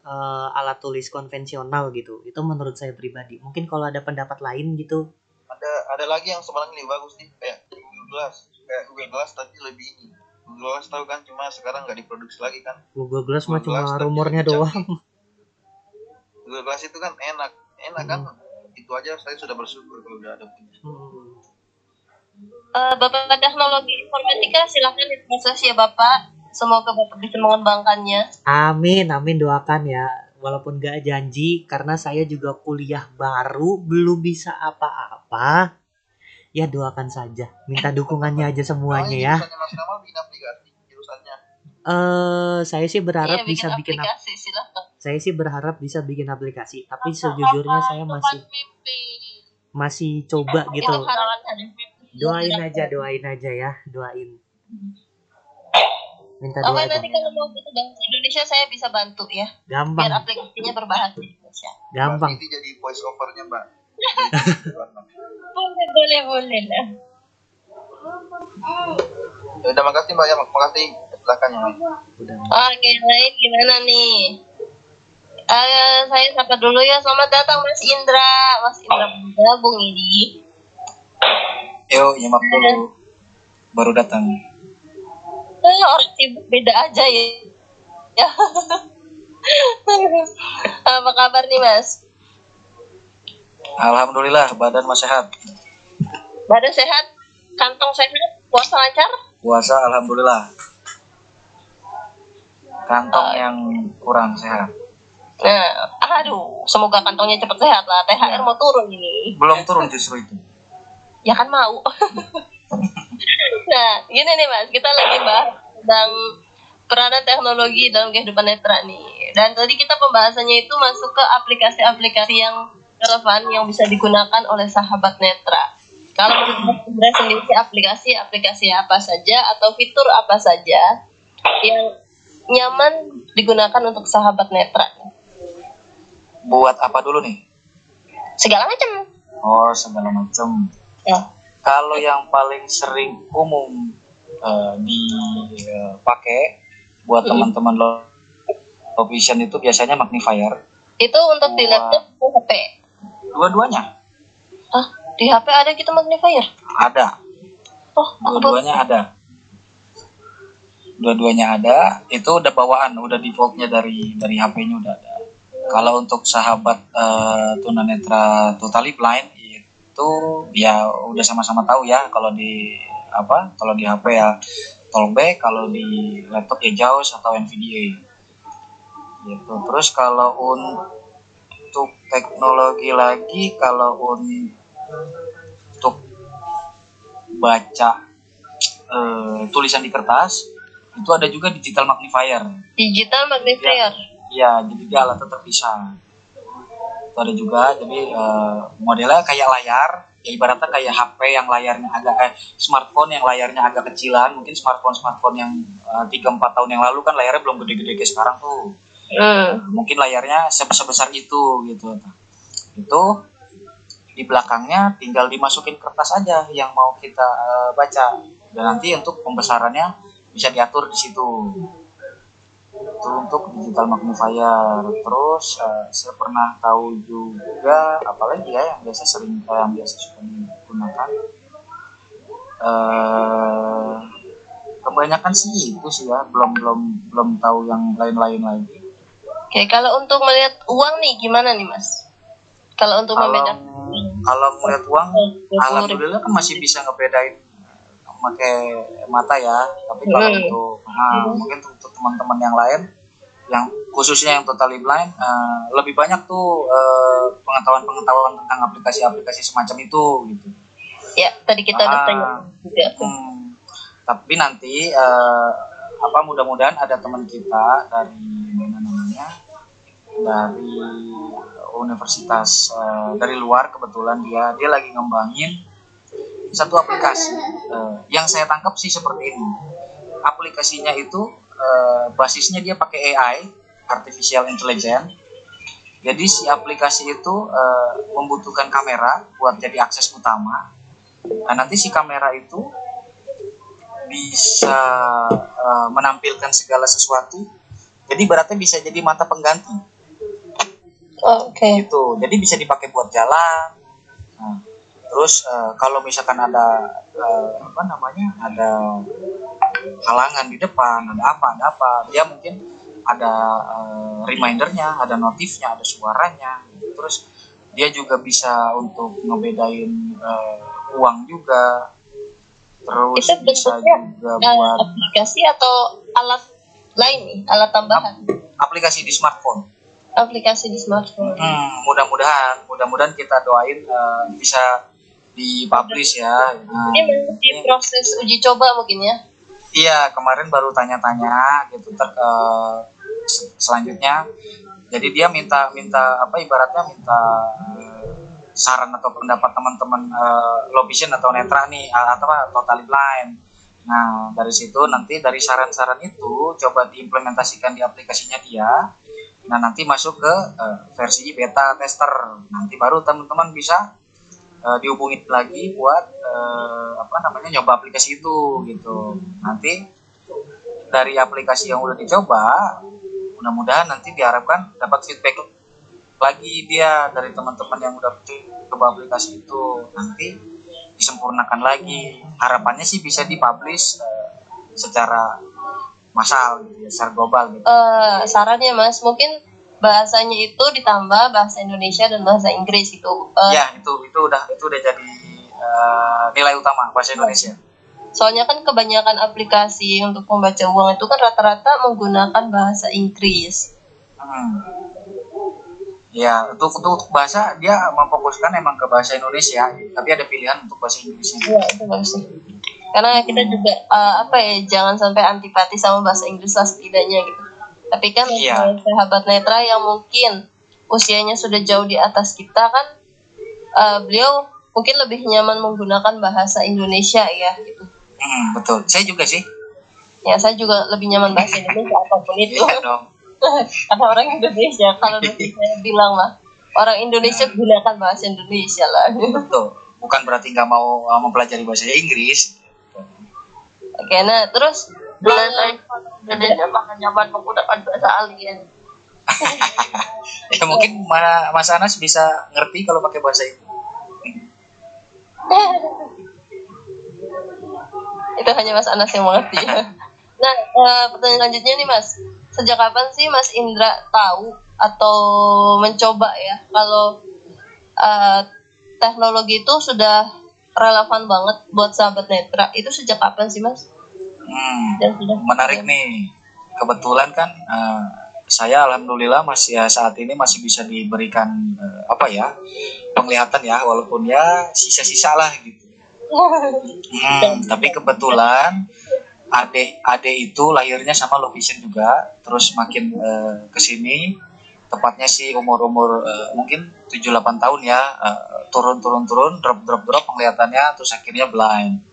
eh, alat tulis konvensional gitu. Itu menurut saya pribadi. Mungkin kalau ada pendapat lain gitu, ada ada lagi yang sebenarnya lebih bagus nih kayak Google Glass kayak Google Glass tapi lebih ini Google Glass tahu kan cuma sekarang nggak diproduksi lagi kan Google Glass mah Google cuma rumornya doang. Glass itu kan enak enak kan itu aja saya sudah bersyukur kalau udah ada punya Hmm. Eh, Bapak Teknologi Informatika silahkan diproses ya Bapak. Semoga Bapak bisa mengembangkannya. Amin, amin doakan ya. Walaupun gak janji, karena saya juga kuliah baru, belum bisa apa-apa. Ya doakan saja, minta dukungannya aja semuanya ya. bikin Eh, saya sih berharap Iya, bisa bikin, ap- aplikasi silahkan. Saya sih berharap bisa bikin aplikasi. Tapi sejujurnya saya masih mimpi. masih coba gitu. Saya. Doain aja, doain aja ya, doain. Minta Oke doa nanti kalau mau butuh bahasa Indonesia saya bisa bantu ya. Biar Gampang, aplikasinya berbahasa Indonesia. gampang. Nanti jadi voice overnya mbak Boleh boleh boleh lah. ya udah makasih mbak ya makasih silakan Udah. Oke lain gimana nih? Eh saya sapa dulu ya. Selamat datang Mas Indra. Mas Indra bergabung ini. Yo, nyimak dulu. Baru datang. Eh, orang sibuk beda aja ya. Ya. Apa kabar nih Mas? Alhamdulillah, badan masih sehat. Badan sehat, kantong sehat, puasa lancar? puasa alhamdulillah. Kantong yang kurang sehat. Nah, aduh, semoga kantongnya cepat sehat lah. THR mau turun ini. Belum turun justru itu. Ya kan mau. nah, gini nih Mas, kita lagi bahas tentang peranan teknologi dalam kehidupan netra nih. Dan tadi kita pembahasannya itu masuk ke aplikasi-aplikasi yang relevan yang bisa digunakan oleh sahabat netra. Kalau menurut sendiri aplikasi-aplikasi apa saja atau fitur apa saja yang nyaman digunakan untuk sahabat netra? Buat apa dulu nih? Segala macam. Oh, segala macam. Ya. Kalau yang paling sering umum eh, dipakai buat Mm. teman-teman lo low vision itu biasanya magnifier. Itu untuk di laptop atau HP? Dua-duanya Ah, di HP ada gitu magnifier? ada. Oh, Dua-duanya ada. Dua-duanya ada. Itu udah bawaan, udah defaultnya dari dari HP-nya udah ada. Kalau untuk sahabat eh, tunanetra totally blind itu ya udah sama-sama tahu ya kalau di apa kalau di HP ya Tolback kalau di laptop ya JAWS atau NVDA gitu. Terus kalau untuk teknologi lagi kalau untuk baca eh, tulisan di kertas itu ada juga digital magnifier. Digital magnifier. Iya, jadi dia alatnya terpisah. Itu ada juga, jadi eh, modelnya kayak layar, ya ibaratnya kayak HP yang layarnya agak, eh, smartphone yang layarnya agak kecilan, mungkin smartphone-smartphone yang tiga 3-4 tahun yang lalu kan layarnya belum gede-gede kayak sekarang tuh. Hmm. Mungkin layarnya sebe- sebesar itu gitu. Itu di belakangnya tinggal dimasukin kertas aja yang mau kita eh, baca. Dan nanti untuk pembesarannya bisa diatur di situ itu untuk digital magnifier terus eh, saya pernah tahu juga apalagi ya yang biasa sering eh, yang biasa suka digunakan. Eh kebanyakan sih itu sih ya belum belum belum tahu yang lain-lain lagi. Oke, kalau untuk melihat uang nih gimana nih Mas? Kalau untuk kalau membedakan kalau melihat uang alhamdulillah kan masih bisa ngebedain pakai mata ya. Tapi kalau Hmm. untuk nah, mungkin untuk teman-teman yang lain yang khususnya yang totally blind eh, lebih banyak tuh eh, pengetahuan-pengetahuan tentang aplikasi-aplikasi semacam itu gitu ya tadi kita udah Ah. tanya juga. Hmm, tapi nanti eh, apa mudah-mudahan ada teman kita dari mana namanya dari universitas eh, dari luar kebetulan dia dia lagi ngembangin satu aplikasi Eh, yang saya tangkap sih seperti ini aplikasinya itu eh, basisnya dia pakai AI artificial intelligence jadi si aplikasi itu eh, membutuhkan kamera buat jadi akses utama Nah, nanti si kamera itu bisa eh, menampilkan segala sesuatu. Jadi beratnya bisa jadi mata pengganti Oke. gitu. Jadi bisa dipakai buat jalan. Nah, terus eh, kalau misalkan ada eh, apa namanya ada halangan di depan, ada apa, ada apa, dia mungkin ada eh, remindernya, ada notifnya, ada suaranya. Terus dia juga bisa untuk ngebedain eh, uang juga. Terus Itu bisa juga buat aplikasi atau alat lain nih, alat tambahan. aplikasi di smartphone. Aplikasi di smartphone. Hmm, mudah-mudahan, mudah-mudahan kita doain eh, bisa dipublish ya. Nah, Ini masih di proses uji coba mungkin ya. Iya, kemarin baru tanya-tanya gitu ter se- selanjutnya. Jadi dia minta minta apa ibaratnya minta eh, saran atau pendapat teman-teman uh, low vision atau netra nih atau apa totally blind. Nah, dari situ nanti dari saran-saran itu coba diimplementasikan di aplikasinya dia. Nah, nanti masuk ke eh, versi beta tester. Nanti baru teman-teman bisa eh, dihubungin lagi buat eh, apa namanya nyoba aplikasi itu gitu. Nanti dari aplikasi yang udah dicoba, mudah-mudahan nanti diharapkan dapat feedback lagi dia dari teman-teman yang udah coba aplikasi itu nanti disempurnakan lagi. Harapannya sih bisa dipublish eh, secara massal gitu ya, secara global gitu. Eh, sarannya Mas, mungkin bahasanya itu ditambah bahasa Indonesia dan bahasa Inggris itu. Eh, Ya, itu itu udah itu udah jadi eh, nilai utama bahasa Indonesia. Soalnya kan kebanyakan aplikasi untuk membaca uang itu kan rata-rata menggunakan bahasa Inggris. Hmm. Ya, untuk, untuk untuk bahasa dia memfokuskan emang ke bahasa Indonesia, tapi ada pilihan untuk bahasa Inggrisnya. Iya, itu bagus. Karena kita juga eh, apa ya, jangan sampai antipati sama bahasa Inggris lah setidaknya gitu. Tapi kan untuk sahabat netra yang mungkin usianya sudah jauh di atas kita kan, eh, beliau mungkin lebih nyaman menggunakan bahasa Indonesia ya gitu. Hmm, betul. Saya juga sih. Ya saya juga lebih nyaman bahasa Indonesia apa pun itu. Iya dong. Karena orang Indonesia kalau saya bilang lah orang Indonesia gunakan bahasa Indonesia lah. Betul. Bukan berarti nggak mau uh, mempelajari bahasa Inggris. Oke, nah terus Saya Indonesia makan nyaman menggunakan bahasa alien. Ya mungkin Ma- Mas Anas bisa ngerti kalau pakai bahasa itu. itu hanya Mas Anas yang mengerti. nah, eh, pertanyaan selanjutnya nih Mas, sejak kapan sih Mas Indra tahu atau mencoba ya kalau eh, teknologi itu sudah relevan banget buat sahabat netra? Itu sejak kapan sih Mas? Hmm, menarik nih. Kebetulan kan uh, saya alhamdulillah masih ya saat ini masih bisa diberikan uh, apa ya penglihatan ya walaupun ya sisa-sisa lah gitu. Hmm, tapi kebetulan adik adik itu lahirnya sama low vision juga, terus makin uh, ke sini tepatnya sih umur-umur uh, mungkin 7-8 tahun ya uh, turun turun turun drop drop drop penglihatannya terus akhirnya blind.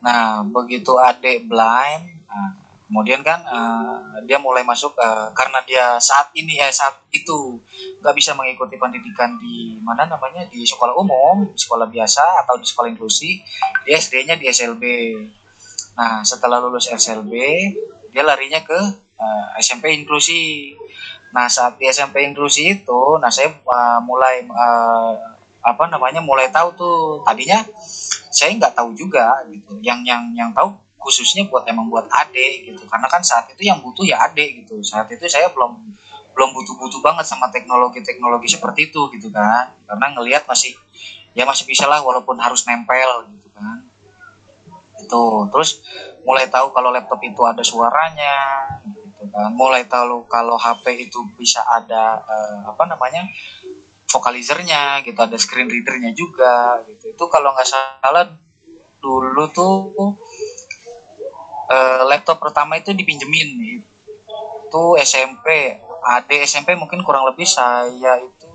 Nah begitu adik blind, nah, kemudian kan uh, dia mulai masuk uh, karena dia saat ini ya saat itu nggak bisa mengikuti pendidikan di mana namanya di sekolah umum, sekolah biasa atau di sekolah inklusi, dia SD-nya di SLB. Nah setelah lulus SLB dia larinya ke uh, SMP inklusi. Nah saat di SMP inklusi itu, nah saya uh, mulai uh, apa namanya mulai tahu tuh. Tadinya saya nggak tahu juga gitu. Yang yang yang tahu khususnya buat emang buat adik gitu. Karena kan saat itu yang butuh ya adik gitu. Saat itu saya belum belum butuh-butuh banget sama teknologi-teknologi seperti itu gitu kan. Karena ngelihat masih ya masih bisa lah walaupun harus nempel gitu kan. Itu terus mulai tahu kalau laptop itu ada suaranya gitu kan. Mulai tahu kalau HP itu bisa ada eh, apa namanya vocalizernya gitu ada screen readernya juga gitu. Itu kalau nggak salah dulu tuh eh, laptop pertama itu dipinjemin. Itu SMP adik SMP mungkin kurang lebih saya itu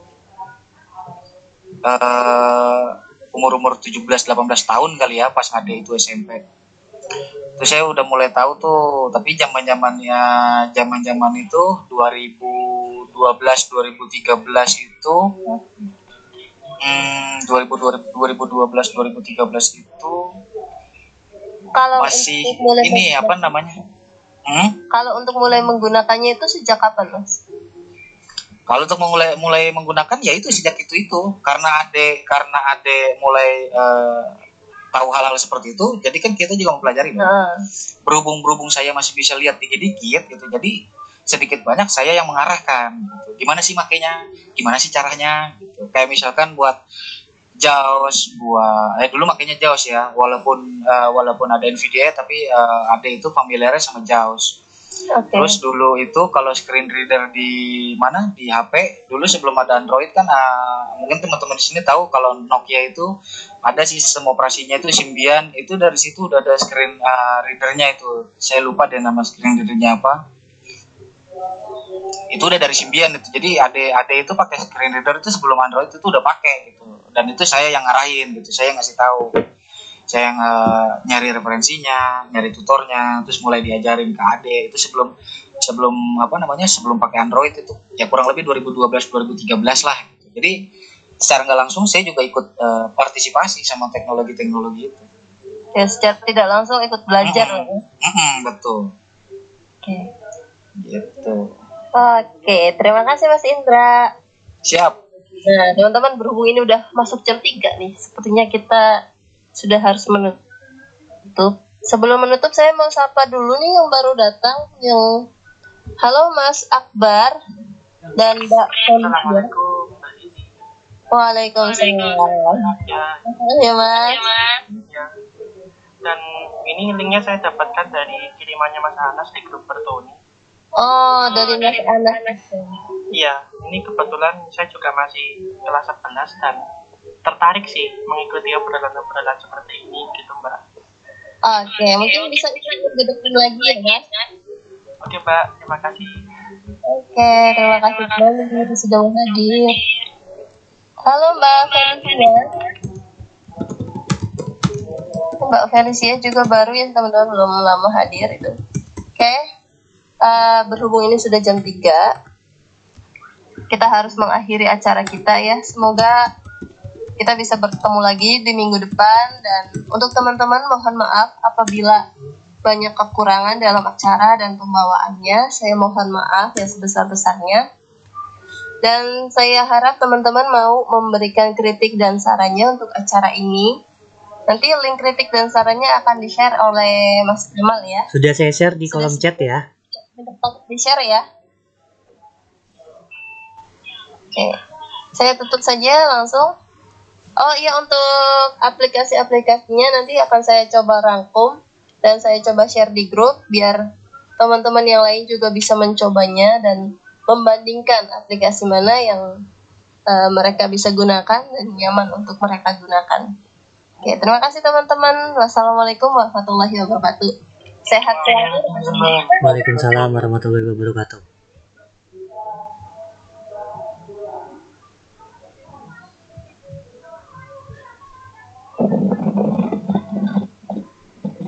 eh umur-umur 17-18 tahun kali ya pas adik itu SMP terus saya udah mulai tahu tuh tapi zaman zamannya zaman zaman itu 2012 2013 itu hmm, 2012 2013 itu kalau masih mulai ini apa namanya hmm? kalau untuk mulai menggunakannya itu sejak kapan Mas? Kalau untuk mulai mulai menggunakan ya itu sejak itu itu karena ade karena ade mulai eh, tahu hal-hal seperti itu, jadi kan kita juga mempelajari. Nah, Berhubung berhubung saya masih bisa lihat dikit-dikit gitu, jadi sedikit banyak saya yang mengarahkan. Gitu. Gimana sih makainya? Gimana sih caranya? Gitu. Kayak misalkan buat JAWS, buat eh dulu makanya JAWS ya, walaupun eh, walaupun ada NVDA tapi eh, ade itu familiarnya sama JAWS. Oke. Terus dulu itu kalau screen reader di mana? Di HP dulu sebelum ada Android kan ah, mungkin teman-teman di sini tahu kalau Nokia itu ada sistem operasinya itu Symbian. Itu dari situ udah ada screen ah, readernya itu. Saya lupa deh nama screen readernya apa. Itu udah dari Symbian itu. Jadi ade ade itu pakai screen reader itu sebelum Android itu udah pakai gitu. Dan itu saya yang ngarahin gitu. Saya ngasih tahu saya yang eh, nyari referensinya, nyari tutornya, terus mulai diajarin ke ade itu sebelum sebelum apa namanya sebelum pakai Android itu ya kurang lebih 2012 2013 lah. Gitu. Jadi secara nggak langsung saya juga ikut eh, partisipasi sama teknologi-teknologi itu. Ya secara tidak langsung ikut belajar lah ya. Mm-mm, betul, Oke. gitu. Oke, terima kasih Mas Indra. Siap. Nah, teman-teman berhubung ini udah masuk jam 3 nih. Sepertinya kita sudah harus menutup. Sebelum menutup saya mau sapa dulu nih yang baru datang yang Halo Mas Akbar dan Mbak Fondia. Waalaikumsalam. Ya Mas. dan ini linknya saya dapatkan dari kirimannya Mas Anas di grup Bertoni. Oh, dari Mas Anas. Iya, ini kebetulan saya juga masih kelas 11 dan tertarik sih mengikuti obrolan-obrolan seperti ini gitu Mbak. Oke, mungkin bisa kita lagi ya, Mas. Oke Mbak, terima kasih. Oke, terima kasih banyak sudah hadir. Halo Mbak Felicia. Mbak Felicia juga baru ya teman-teman belum lama hadir itu. Oke, uh, berhubung ini sudah jam 3 kita harus mengakhiri acara kita ya. Semoga kita bisa bertemu lagi di minggu depan dan untuk teman-teman mohon maaf apabila banyak kekurangan dalam acara dan pembawaannya. Saya mohon maaf ya sebesar-besarnya. Dan saya harap teman-teman mau memberikan kritik dan sarannya untuk acara ini. Nanti link kritik dan sarannya akan di-share oleh Mas Kemal ya. Sudah saya share di kolom chat ya. Di-share ya. Oke. Saya tutup saja langsung. Oh iya untuk aplikasi-aplikasinya nanti akan saya coba rangkum dan saya coba share di grup biar teman-teman yang lain juga bisa mencobanya dan membandingkan aplikasi mana yang uh, mereka bisa gunakan dan nyaman untuk mereka gunakan. Oke, terima kasih teman-teman. Wassalamualaikum warahmatullahi wabarakatuh. Sehat selalu. Waalaikumsalam warahmatullahi wabarakatuh.